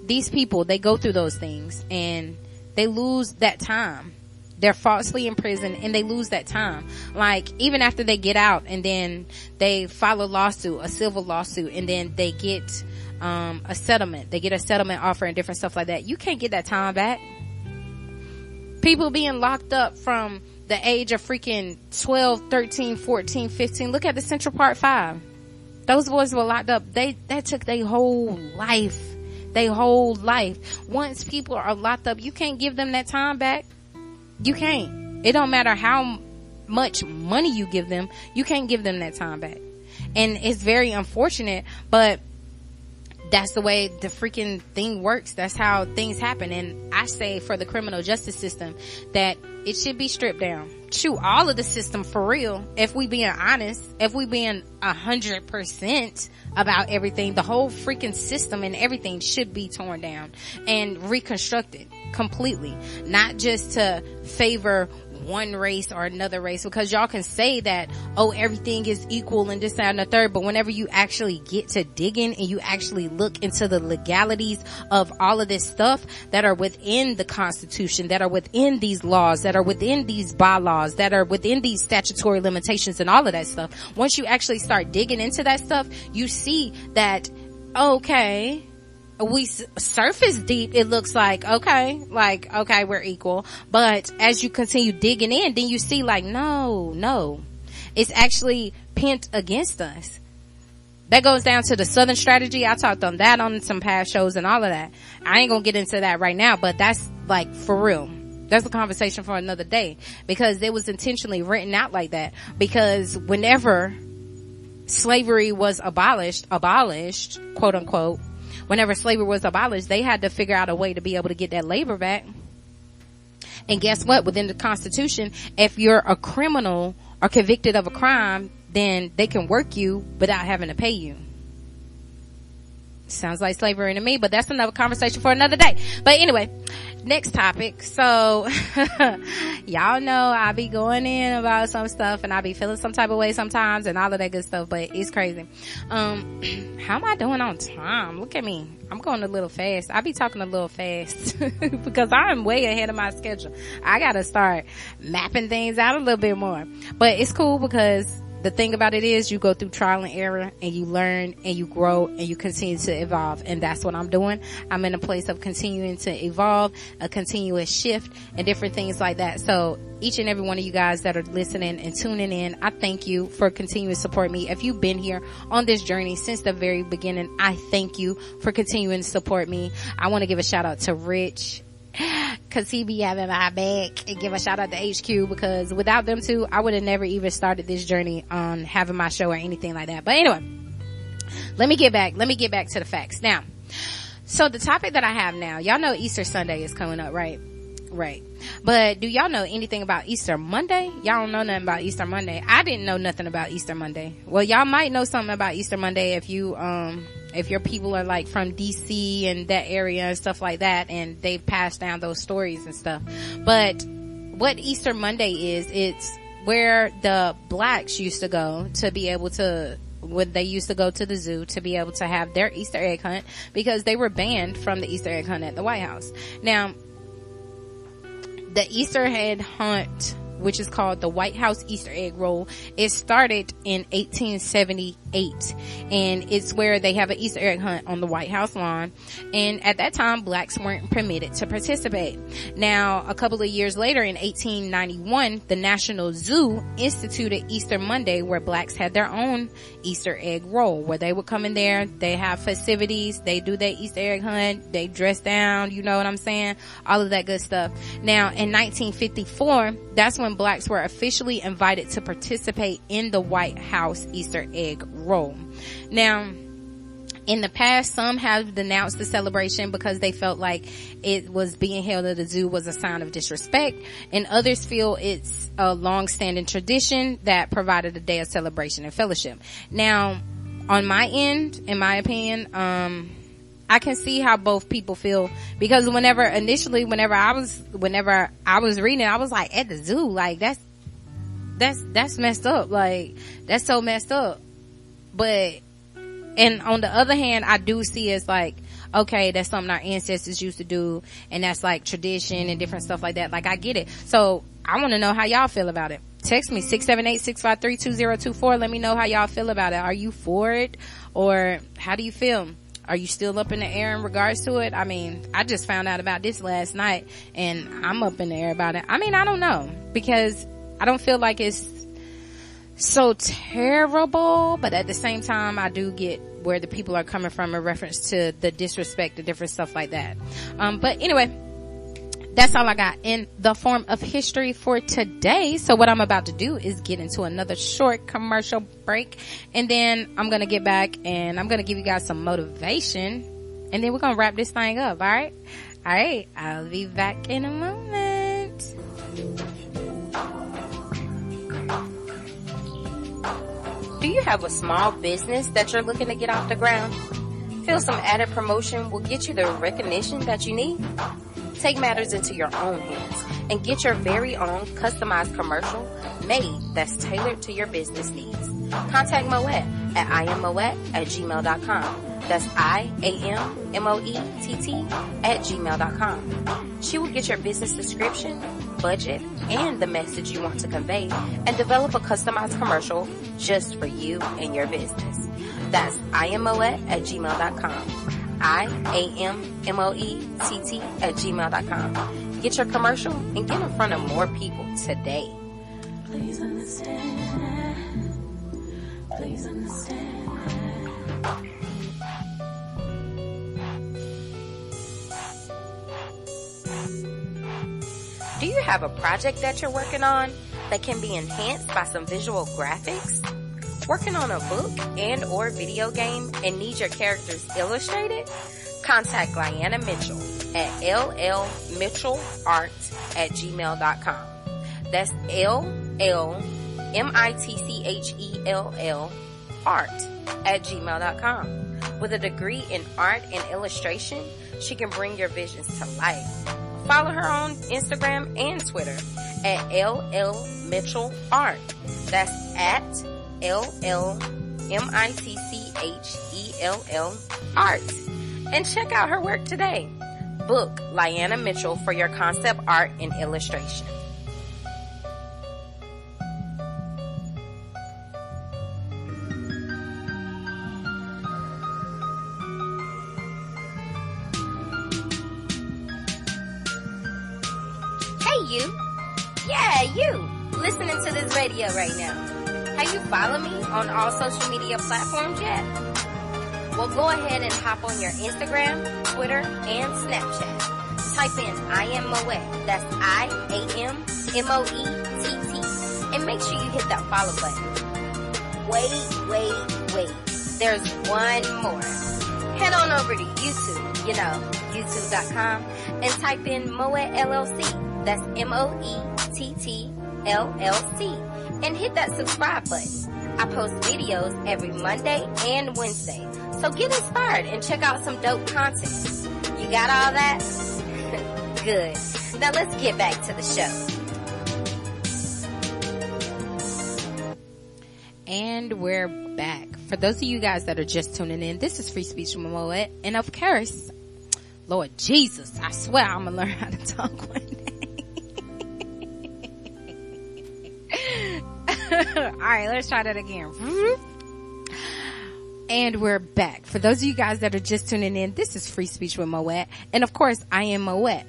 Speaker 2: these people, they go through those things and they lose that time they're falsely in prison and they lose that time. Like even after they get out and then they file a lawsuit, a civil lawsuit, and then they get um, a settlement. They get a settlement offer and different stuff like that. You can't get that time back. People being locked up from the age of freaking 12, 13, 14, 15. Look at the Central Park 5. Those boys were locked up. They, that took their whole life. Their whole life. Once people are locked up, you can't give them that time back. You can't. It don't matter how much money you give them, you can't give them that time back. And it's very unfortunate, but that's the way the freaking thing works. That's how things happen. And I say for the criminal justice system that it should be stripped down. Shoot, all of the system for real. If we being honest, if we being a hundred percent about everything, the whole freaking system and everything should be torn down and reconstructed completely. Not just to favor one race or another race because y'all can say that, oh, everything is equal and this, that, and the third, but whenever you actually get to digging and you actually look into the legalities of all of this stuff that are within the constitution, that are within these laws, that are within these bylaws, that are within these statutory limitations and all of that stuff, once you actually start digging into that stuff, you see that, okay, we surface deep, it looks like, okay, like, okay, we're equal. But as you continue digging in, then you see like, no, no, it's actually pent against us. That goes down to the Southern strategy. I talked on that on some past shows and all of that. I ain't gonna get into that right now, but that's like for real. That's a conversation for another day because it was intentionally written out like that because whenever slavery was abolished, abolished, quote unquote, whenever slavery was abolished, they had to figure out a way to be able to get that labor back. And guess what? Within the constitution, if you're a criminal or convicted of a crime, then they can work you without having to pay you. Sounds like slavery to me, but that's another conversation for another day. But anyway, next topic. So, [LAUGHS] y'all know I be going in about some stuff and I be feeling some type of way sometimes and all of that good stuff, but it's crazy. Um, [CLEARS THROAT] how am I doing on time? Look at me. I'm going a little fast. I be talking a little fast [LAUGHS] because I'm way ahead of my schedule. I gotta start mapping things out a little bit more, but it's cool because the thing about it is you go through trial and error and you learn and you grow and you continue to evolve. And that's what I'm doing. I'm in a place of continuing to evolve, a continuous shift and different things like that. So each and every one of you guys that are listening and tuning in, I thank you for continuing to support me. If you've been here on this journey since the very beginning, I thank you for continuing to support me. I want to give a shout out to Rich, cause he be having my back and give a shout out to HQ because without them two, I would have never even started this journey on having my show or anything like that. But anyway, let me get back, let me get back to the facts. Now, so the topic that I have now, y'all know Easter Sunday is coming up, right? Right. But do y'all know anything about Easter Monday? Y'all don't know nothing about Easter Monday. I didn't know nothing about Easter Monday. Well, y'all might know something about Easter Monday if you, um, if your people are like from DC and that area and stuff like that and they've passed down those stories and stuff. But what Easter Monday is, it's where the blacks used to go to be able to when they used to go to the zoo to be able to have their Easter egg hunt because they were banned from the Easter egg hunt at the White House. Now, the Easter egg hunt, which is called the White House Easter egg roll, it started in 1878 and it's where they have an Easter egg hunt on the White House lawn. And at that time, blacks weren't permitted to participate. Now, a couple of years later in 1891, the National Zoo instituted Easter Monday where blacks had their own Easter egg roll where they would come in there, they have festivities, they do their Easter egg hunt, they dress down, you know what I'm saying? All of that good stuff. Now, in 1954, that's when blacks were officially invited to participate in the White House Easter egg roll. Now, in the past, some have denounced the celebration because they felt like it was being held at the zoo was a sign of disrespect, and others feel it's a long-standing tradition that provided a day of celebration and fellowship. Now, on my end, in my opinion, um, I can see how both people feel because whenever initially, whenever I was, whenever I was reading I was like, at the zoo, like that's, that's, that's messed up. Like, that's so messed up. But, and on the other hand, I do see it's like, okay, that's something our ancestors used to do and that's like tradition and different stuff like that. Like I get it. So I want to know how y'all feel about it. Text me 678-653-2024. Let me know how y'all feel about it. Are you for it or how do you feel? Are you still up in the air in regards to it? I mean, I just found out about this last night and I'm up in the air about it. I mean, I don't know because I don't feel like it's so terrible, but at the same time, I do get where the people are coming from in reference to the disrespect the different stuff like that. Um, but anyway, that's all I got in the form of history for today. So what I'm about to do is get into another short commercial break and then I'm going to get back and I'm going to give you guys some motivation and then we're going to wrap this thing up. All right. All right. I'll be back in a moment.
Speaker 3: Do you have a small business that you're looking to get off the ground? Feel some added promotion will get you the recognition that you need? Take matters into your own hands and get your very own customized commercial made that's tailored to your business needs. Contact Moet at immoet at gmail.com. That's I-A-M-M-O-E-T-T at gmail.com. She will get your business description, budget, and the message you want to convey and develop a customized commercial just for you and your business. That's I-M-O-Et at gmail.com. I-A-M-M-O-E-T-T at gmail.com. Get your commercial and get in front of more people today.
Speaker 4: Please understand. Please understand.
Speaker 3: You have a project that you're working on that can be enhanced by some visual graphics? Working on a book and or video game and need your characters illustrated? Contact Guyana Mitchell at llmitchellart at gmail.com. That's L-L-M-I-T-C-H-E-L-L art at gmail.com. With a degree in art and illustration, she can bring your visions to life. Follow her on Instagram and Twitter at LL Mitchell Art. That's at LL M-I-T-C-H-E-L-L Art. And check out her work today. Book Lyanna Mitchell for your concept art and illustration. Radio right now. Have you followed me on all social media platforms yet? Well, go ahead and hop on your Instagram, Twitter, and Snapchat. Type in I am Moet. That's I A M M O E T T. And make sure you hit that follow button. Wait, wait, wait. There's one more. Head on over to YouTube, you know, youtube.com, and type in Moett LLC. That's M-O-E-T-T L-L-C. And hit that subscribe button. I post videos every Monday and Wednesday. So get inspired and check out some dope content. You got all that? [LAUGHS] Good. Now let's get back to the show.
Speaker 2: And we're back. For those of you guys that are just tuning in, this is Free Speech from Moet. And of course, Lord Jesus, I swear I'm gonna learn how to talk [LAUGHS] one [LAUGHS] day. Alright, let's try that again. Mm-hmm. And we're back. For those of you guys that are just tuning in, this is Free Speech with Moet. And of course, I am Moet.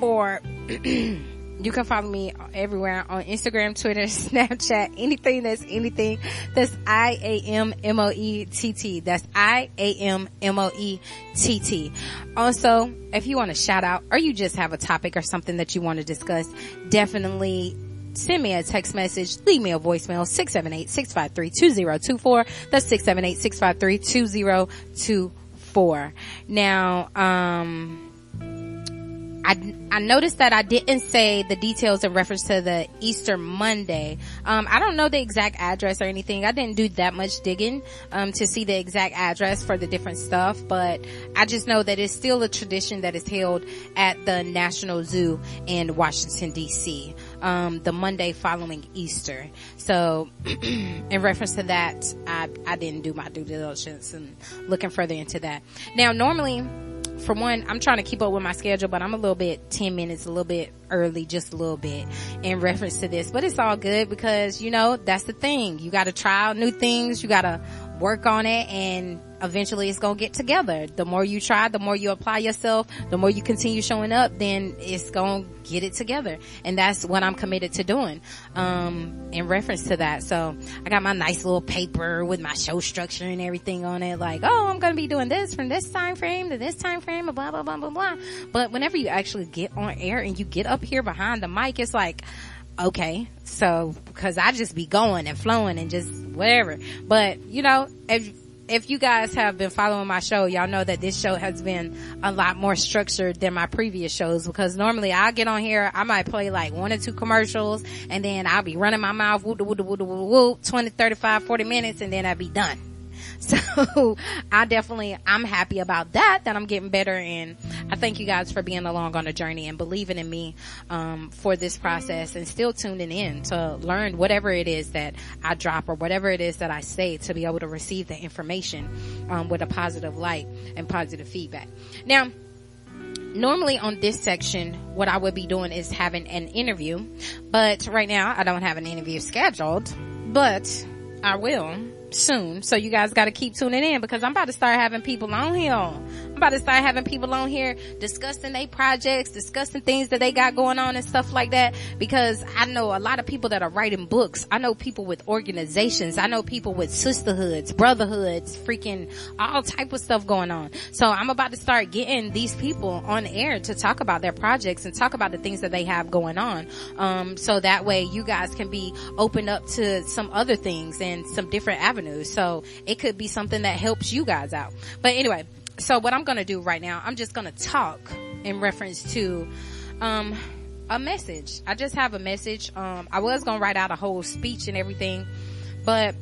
Speaker 2: For, [CLEARS THROAT] you can follow me everywhere on Instagram, Twitter, [LAUGHS] Snapchat, anything that's anything. That's I-A-M-M-O-E-T-T. That's I-A-M-M-O-E-T-T. Also, if you want to shout out or you just have a topic or something that you want to discuss, definitely send me a text message, leave me a voicemail, 678-653-2024. That's 678-653-2024. Now, um, I, I noticed that I didn't say the details in reference to the Easter Monday. Um, I don't know the exact address or anything. I didn't do that much digging, um, to see the exact address for the different stuff, but I just know that it's still a tradition that is held at the National Zoo in Washington DC, um, the Monday following Easter. So, [CLEARS THROAT] in reference to that, I, I didn't do my due diligence and looking further into that. Now, normally, for one, I'm trying to keep up with my schedule, but I'm a little bit 10 minutes, a little bit early, just a little bit in reference to this, but it's all good because, you know, that's the thing. You gotta try out new things. You gotta work on it and eventually it's gonna get together. The more you try, the more you apply yourself, the more you continue showing up, then it's gonna get it together. And that's what I'm committed to doing, um, in reference to that. So I got my nice little paper with my show structure and everything on it, like, oh, I'm gonna be doing this from this time frame to this time frame, blah, blah, blah, blah, blah. But whenever you actually get on air and you get up here behind the mic, it's like, okay, so, cause I just be going and flowing and just whatever. But, you know, if, if you guys have been following my show, y'all know that this show has been a lot more structured than my previous shows because normally I'll get on here, I might play like one or two commercials and then I'll be running my mouth, whoop, whoop, whoop, whoop, whoop, 20, 35, 40 minutes and then I'll be done. [LAUGHS] So I definitely, I'm happy about that, that I'm getting better and I thank you guys for being along on the journey and believing in me, um, for this process and still tuning in to learn whatever it is that I drop or whatever it is that I say to be able to receive the information, um, with a positive light and positive feedback. Now, normally on this section, what I would be doing is having an interview, but right now I don't have an interview scheduled, but I will soon. So you guys got to keep tuning in because I'm about to start having people on here. About to start having people on here discussing their projects, discussing things that they got going on and stuff like that because I know a lot of people that are writing books. I know people with organizations. I know people with sisterhoods, brotherhoods, freaking all type of stuff going on. So I'm about to start getting these people on air to talk about their projects and talk about the things that they have going on. Um, so that way you guys can be opened up to some other things and some different avenues. So it could be something that helps you guys out. But anyway, so what I'm going to do right now, I'm just going to talk in reference to, um, a message. I just have a message. Um, I was going to write out a whole speech and everything, but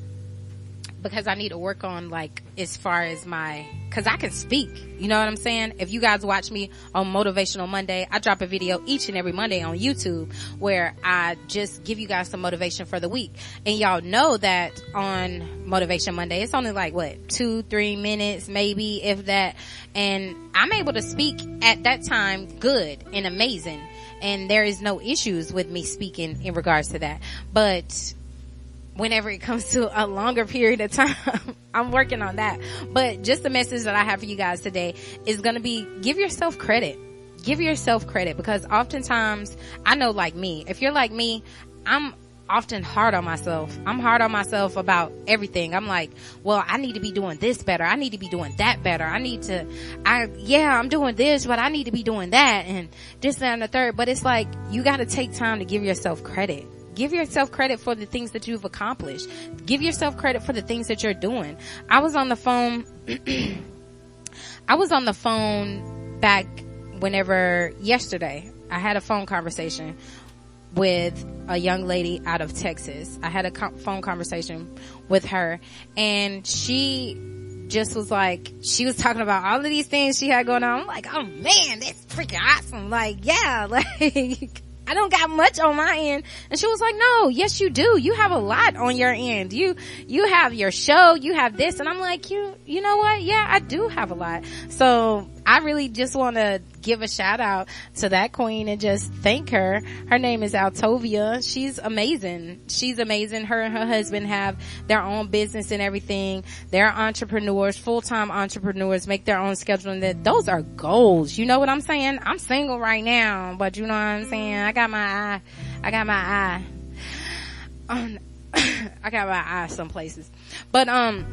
Speaker 2: because I need to work on like as far as my, cause I can speak. You know what I'm saying? If you guys watch me on Motivational Monday, I drop a video each and every Monday on YouTube where I just give you guys some motivation for the week. And y'all know that on Motivation Monday, it's only like what, two, three minutes, maybe if that. And I'm able to speak at that time good and amazing. And there is no issues with me speaking in regards to that. But whenever it comes to a longer period of time. [LAUGHS] I'm working on that. But just the message that I have for you guys today is going to be give yourself credit. Give yourself credit because oftentimes I know like me, if you're like me, I'm often hard on myself. I'm hard on myself about everything. I'm like, well, I need to be doing this better. I need to be doing that better. I need to, I, yeah, I'm doing this, but I need to be doing that and this, that, and the third. But it's like, you got to take time to give yourself credit. Give yourself credit for the things that you've accomplished. Give yourself credit for the things that you're doing. I was on the phone, [CLEARS THROAT] I was on the phone back whenever yesterday. I had a phone conversation with a young lady out of Texas. I had a co- phone conversation with her and she just was like, she was talking about all of these things she had going on. I'm like, oh man, that's freaking awesome. Like, yeah, [LAUGHS] like, I don't got much on my end. And she was like, no, yes you do. You have a lot on your end. You, you have your show, you have this. And I'm like, you, you know what? Yeah, I do have a lot. So I really just want to give a shout out to that queen and just thank her. Her name is Altovia. She's amazing. She's amazing. Her and her husband have their own business and everything. They're entrepreneurs, full-time entrepreneurs, make their own schedule and that those are goals. You know what I'm saying? I'm single right now, but you know what I'm saying? I got my eye, I got my eye on, [COUGHS] I got my eye some places, but um,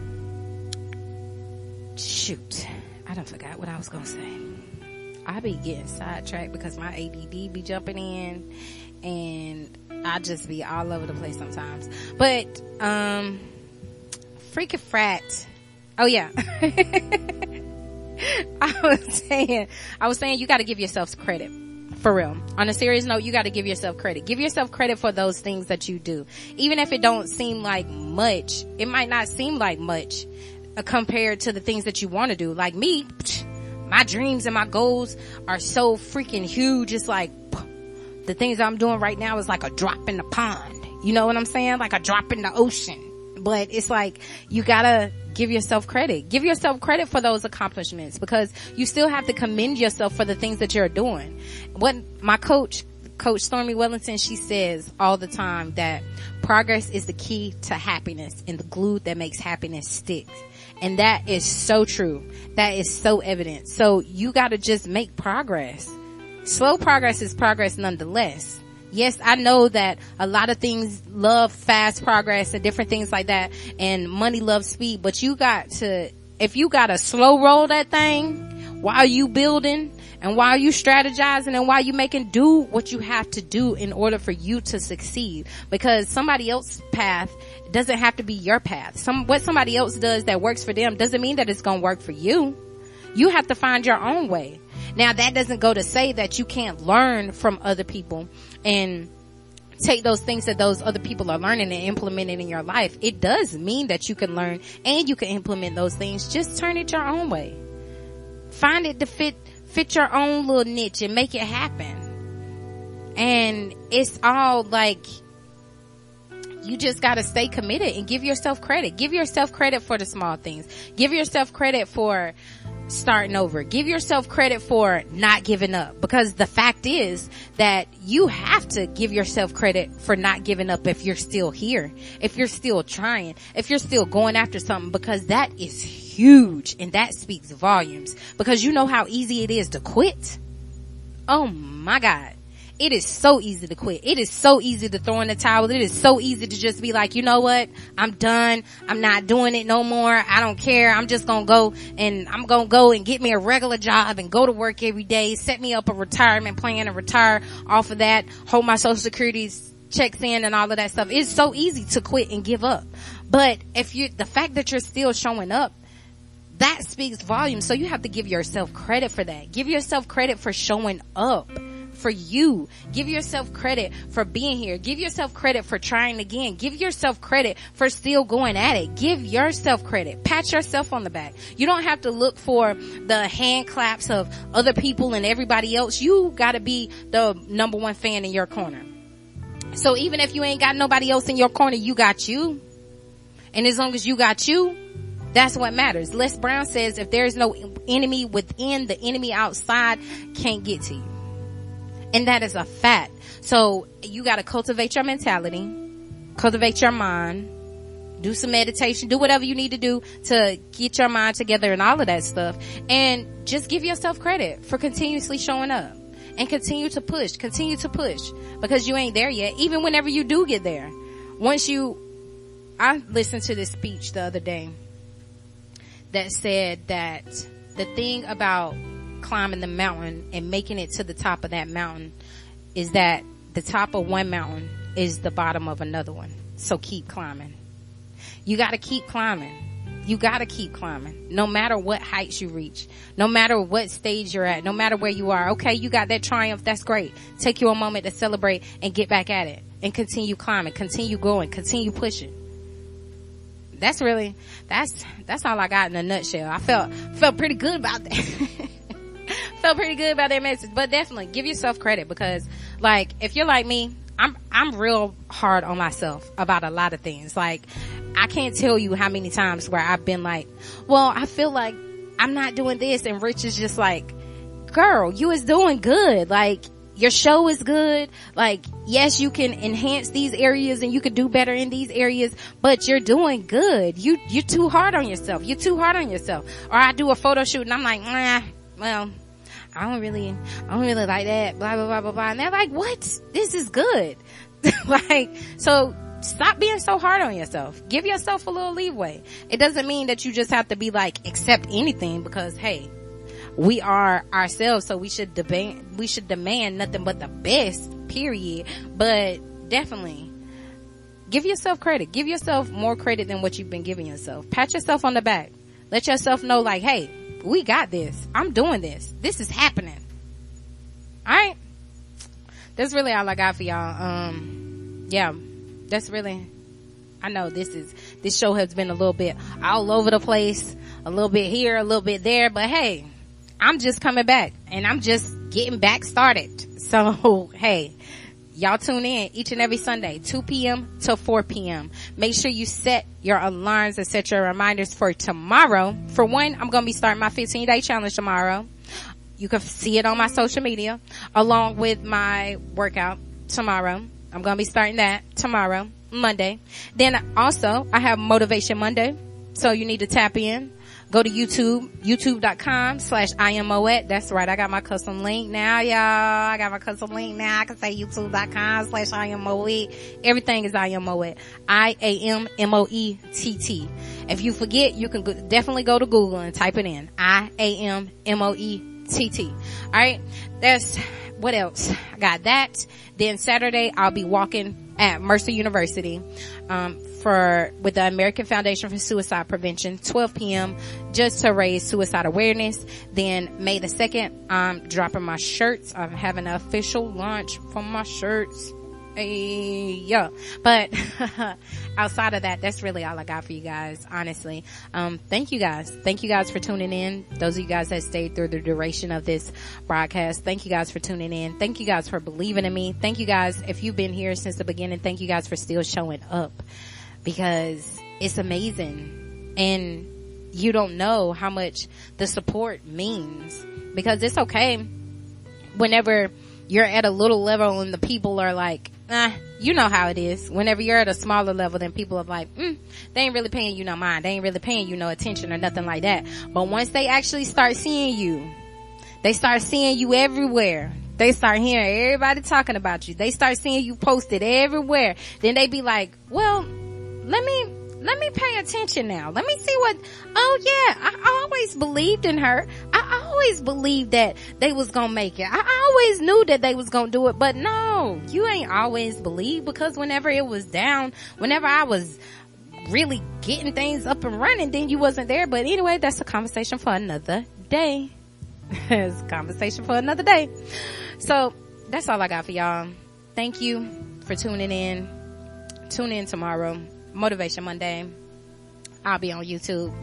Speaker 2: shoot. I don't forgot what I was gonna say. I be getting sidetracked because my ADD be jumping in and I just be all over the place sometimes. But, um, freaking frat. Oh yeah. [LAUGHS] I was saying, I was saying you gotta give yourself credit. For real. On a serious note, you gotta give yourself credit. Give yourself credit for those things that you do. Even if it don't seem like much, it might not seem like much compared to the things that you want to do. Like me, my dreams and my goals are so freaking huge. It's like the things I'm doing right now is like a drop in the pond. You know what I'm saying? Like a drop in the ocean. But it's like you gotta give yourself credit. Give yourself credit for those accomplishments because you still have to commend yourself for the things that you're doing. What my coach, Coach Stormy Wellington, she says all the time that progress is the key to happiness and the glue that makes happiness stick. And that is so true. That is so evident. So you gotta just make progress. Slow progress is progress nonetheless. Yes, I know that a lot of things love fast progress and different things like that and money loves speed, but you got to, if you gotta slow roll that thing while you building and while you strategizing and while you making do what you have to do in order for you to succeed because somebody else's path doesn't have to be your path. Some, what somebody else does that works for them doesn't mean that it's going to work for you. You have to find your own way. Now that doesn't go to say that you can't learn from other people and take those things that those other people are learning and implement it in your life. It does mean that you can learn and you can implement those things. Just turn it your own way. Find it to fit, fit your own little niche and make it happen. And it's all like, you just gotta stay committed and give yourself credit. Give yourself credit for the small things. Give yourself credit for starting over. Give yourself credit for not giving up because the fact is that you have to give yourself credit for not giving up if you're still here, if you're still trying, if you're still going after something because that is huge and that speaks volumes because you know how easy it is to quit. Oh my God. It is so easy to quit. It is so easy to throw in the towel. It is so easy to just be like, you know what? I'm done. I'm not doing it no more. I don't care. I'm just gonna go and I'm gonna go and get me a regular job and go to work every day, set me up a retirement plan and retire off of that, hold my social security checks in and all of that stuff. It's so easy to quit and give up. But if you, the fact that you're still showing up, that speaks volumes. So you have to give yourself credit for that. Give yourself credit for showing up for you. Give yourself credit for being here. Give yourself credit for trying again. Give yourself credit for still going at it. Give yourself credit. Pat yourself on the back. You don't have to look for the hand claps of other people and everybody else. You gotta be the number one fan in your corner. So even if you ain't got nobody else in your corner, you got you. And as long as you got you, that's what matters. Les Brown says if there is no enemy within, the enemy outside can't get to you. And that is a fact. So you gotta cultivate your mentality, cultivate your mind, do some meditation, do whatever you need to do to get your mind together and all of that stuff. And just give yourself credit for continuously showing up and continue to push, continue to push because you ain't there yet. Even whenever you do get there, once you, I listened to this speech the other day that said that the thing about climbing the mountain and making it to the top of that mountain is that the top of one mountain is the bottom of another one. So keep climbing. You gotta keep climbing. You gotta keep climbing. No matter what heights you reach. No matter what stage you're at. No matter where you are. Okay, you got that triumph. That's great. Take you a moment to celebrate and get back at it. And continue climbing. Continue going. Continue pushing. That's really, that's, that's all I got in a nutshell. I felt, felt pretty good about that. [LAUGHS] felt pretty good about that message, but definitely give yourself credit because like, if you're like me, I'm, I'm real hard on myself about a lot of things. Like, I can't tell you how many times where I've been like, well, I feel like I'm not doing this and Rich is just like, girl, you is doing good. Like, your show is good. Like, yes, you can enhance these areas and you could do better in these areas, but you're doing good. You, you're too hard on yourself. You're too hard on yourself. Or I do a photo shoot and I'm like, nah, well, I don't really, I don't really like that, blah, blah, blah, blah, blah. And they're like, what? This is good. [LAUGHS] like, so stop being so hard on yourself. Give yourself a little leeway. It doesn't mean that you just have to be like, accept anything because hey, we are ourselves, so we should demand, we should demand nothing but the best, period. But definitely, give yourself credit. Give yourself more credit than what you've been giving yourself. Pat yourself on the back. Let yourself know like, hey, we got this. I'm doing this. This is happening. Alright? That's really all I got for y'all. Um, yeah, that's really, I know this is, this show has been a little bit all over the place, a little bit here, a little bit there, but hey, I'm just coming back and I'm just getting back started. [LAUGHS] So, hey, y'all tune in each and every Sunday, 2 p.m. to 4 p.m. Make sure you set your alarms and set your reminders for tomorrow. For one, I'm going to be starting my 15 day challenge tomorrow. You can see it on my social media along with my workout tomorrow. I'm going to be starting that tomorrow, Monday. Then also I have motivation Monday. So you need to tap in. Go to YouTube, youtube.com slash I am Moett. That's right. I got my custom link now, y'all. I got my custom link now. I can say youtube.com slash I am Moett. Everything is I am Moett. I-A-M-M-O-E-T-T. If you forget, you can go, definitely go to Google and type it in. I-A-M-M-O-E-T-T. Alright. That's, what else? I got that. Then Saturday, I'll be walking at Mercer University, um, for, with the American Foundation for Suicide Prevention, 12 p.m., just to raise suicide awareness. Then May the 2nd, I'm dropping my shirts. I'm having an official launch for my shirts. Yeah. But [LAUGHS] outside of that, that's really all I got for you guys, honestly. Um, thank you guys. Thank you guys for tuning in. Those of you guys that stayed through the duration of this broadcast. Thank you guys for tuning in. Thank you guys for believing in me. Thank you guys. If you've been here since the beginning, thank you guys for still showing up because it's amazing and you don't know how much the support means because it's okay whenever you're at a little level and the people are like, uh, you know how it is. Whenever you're at a smaller level, then people are like, mm, they ain't really paying you no mind. They ain't really paying you no attention or nothing like that. But once they actually start seeing you, they start seeing you everywhere. They start hearing everybody talking about you. They start seeing you posted everywhere. Then they be like, well, let me, let me pay attention now. Let me see what, oh yeah, I always believed in her. I always believed that they was gonna make it. I always knew that they was gonna do it, but no, you ain't always believed because whenever it was down, whenever I was really getting things up and running, then you wasn't there. But anyway, that's a conversation for another day. [LAUGHS] it's a conversation for another day. So that's all I got for y'all. Thank you for tuning in. Tune in tomorrow. Motivation Monday. I'll be on YouTube.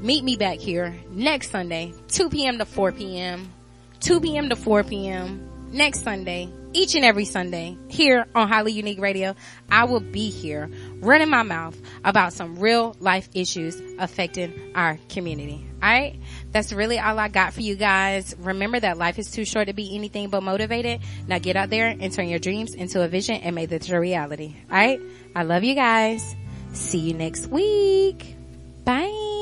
Speaker 2: Meet me back here next Sunday, 2 p.m. to 4 p.m. 2 p.m. to 4 p.m. next Sunday, each and every Sunday here on Highly Unique Radio. I will be here running my mouth about some real life issues affecting our community. Alright? That's really all I got for you guys. Remember that life is too short to be anything but motivated. Now get out there and turn your dreams into a vision and make this a reality. Alright? I love you guys. See you next week. Bye.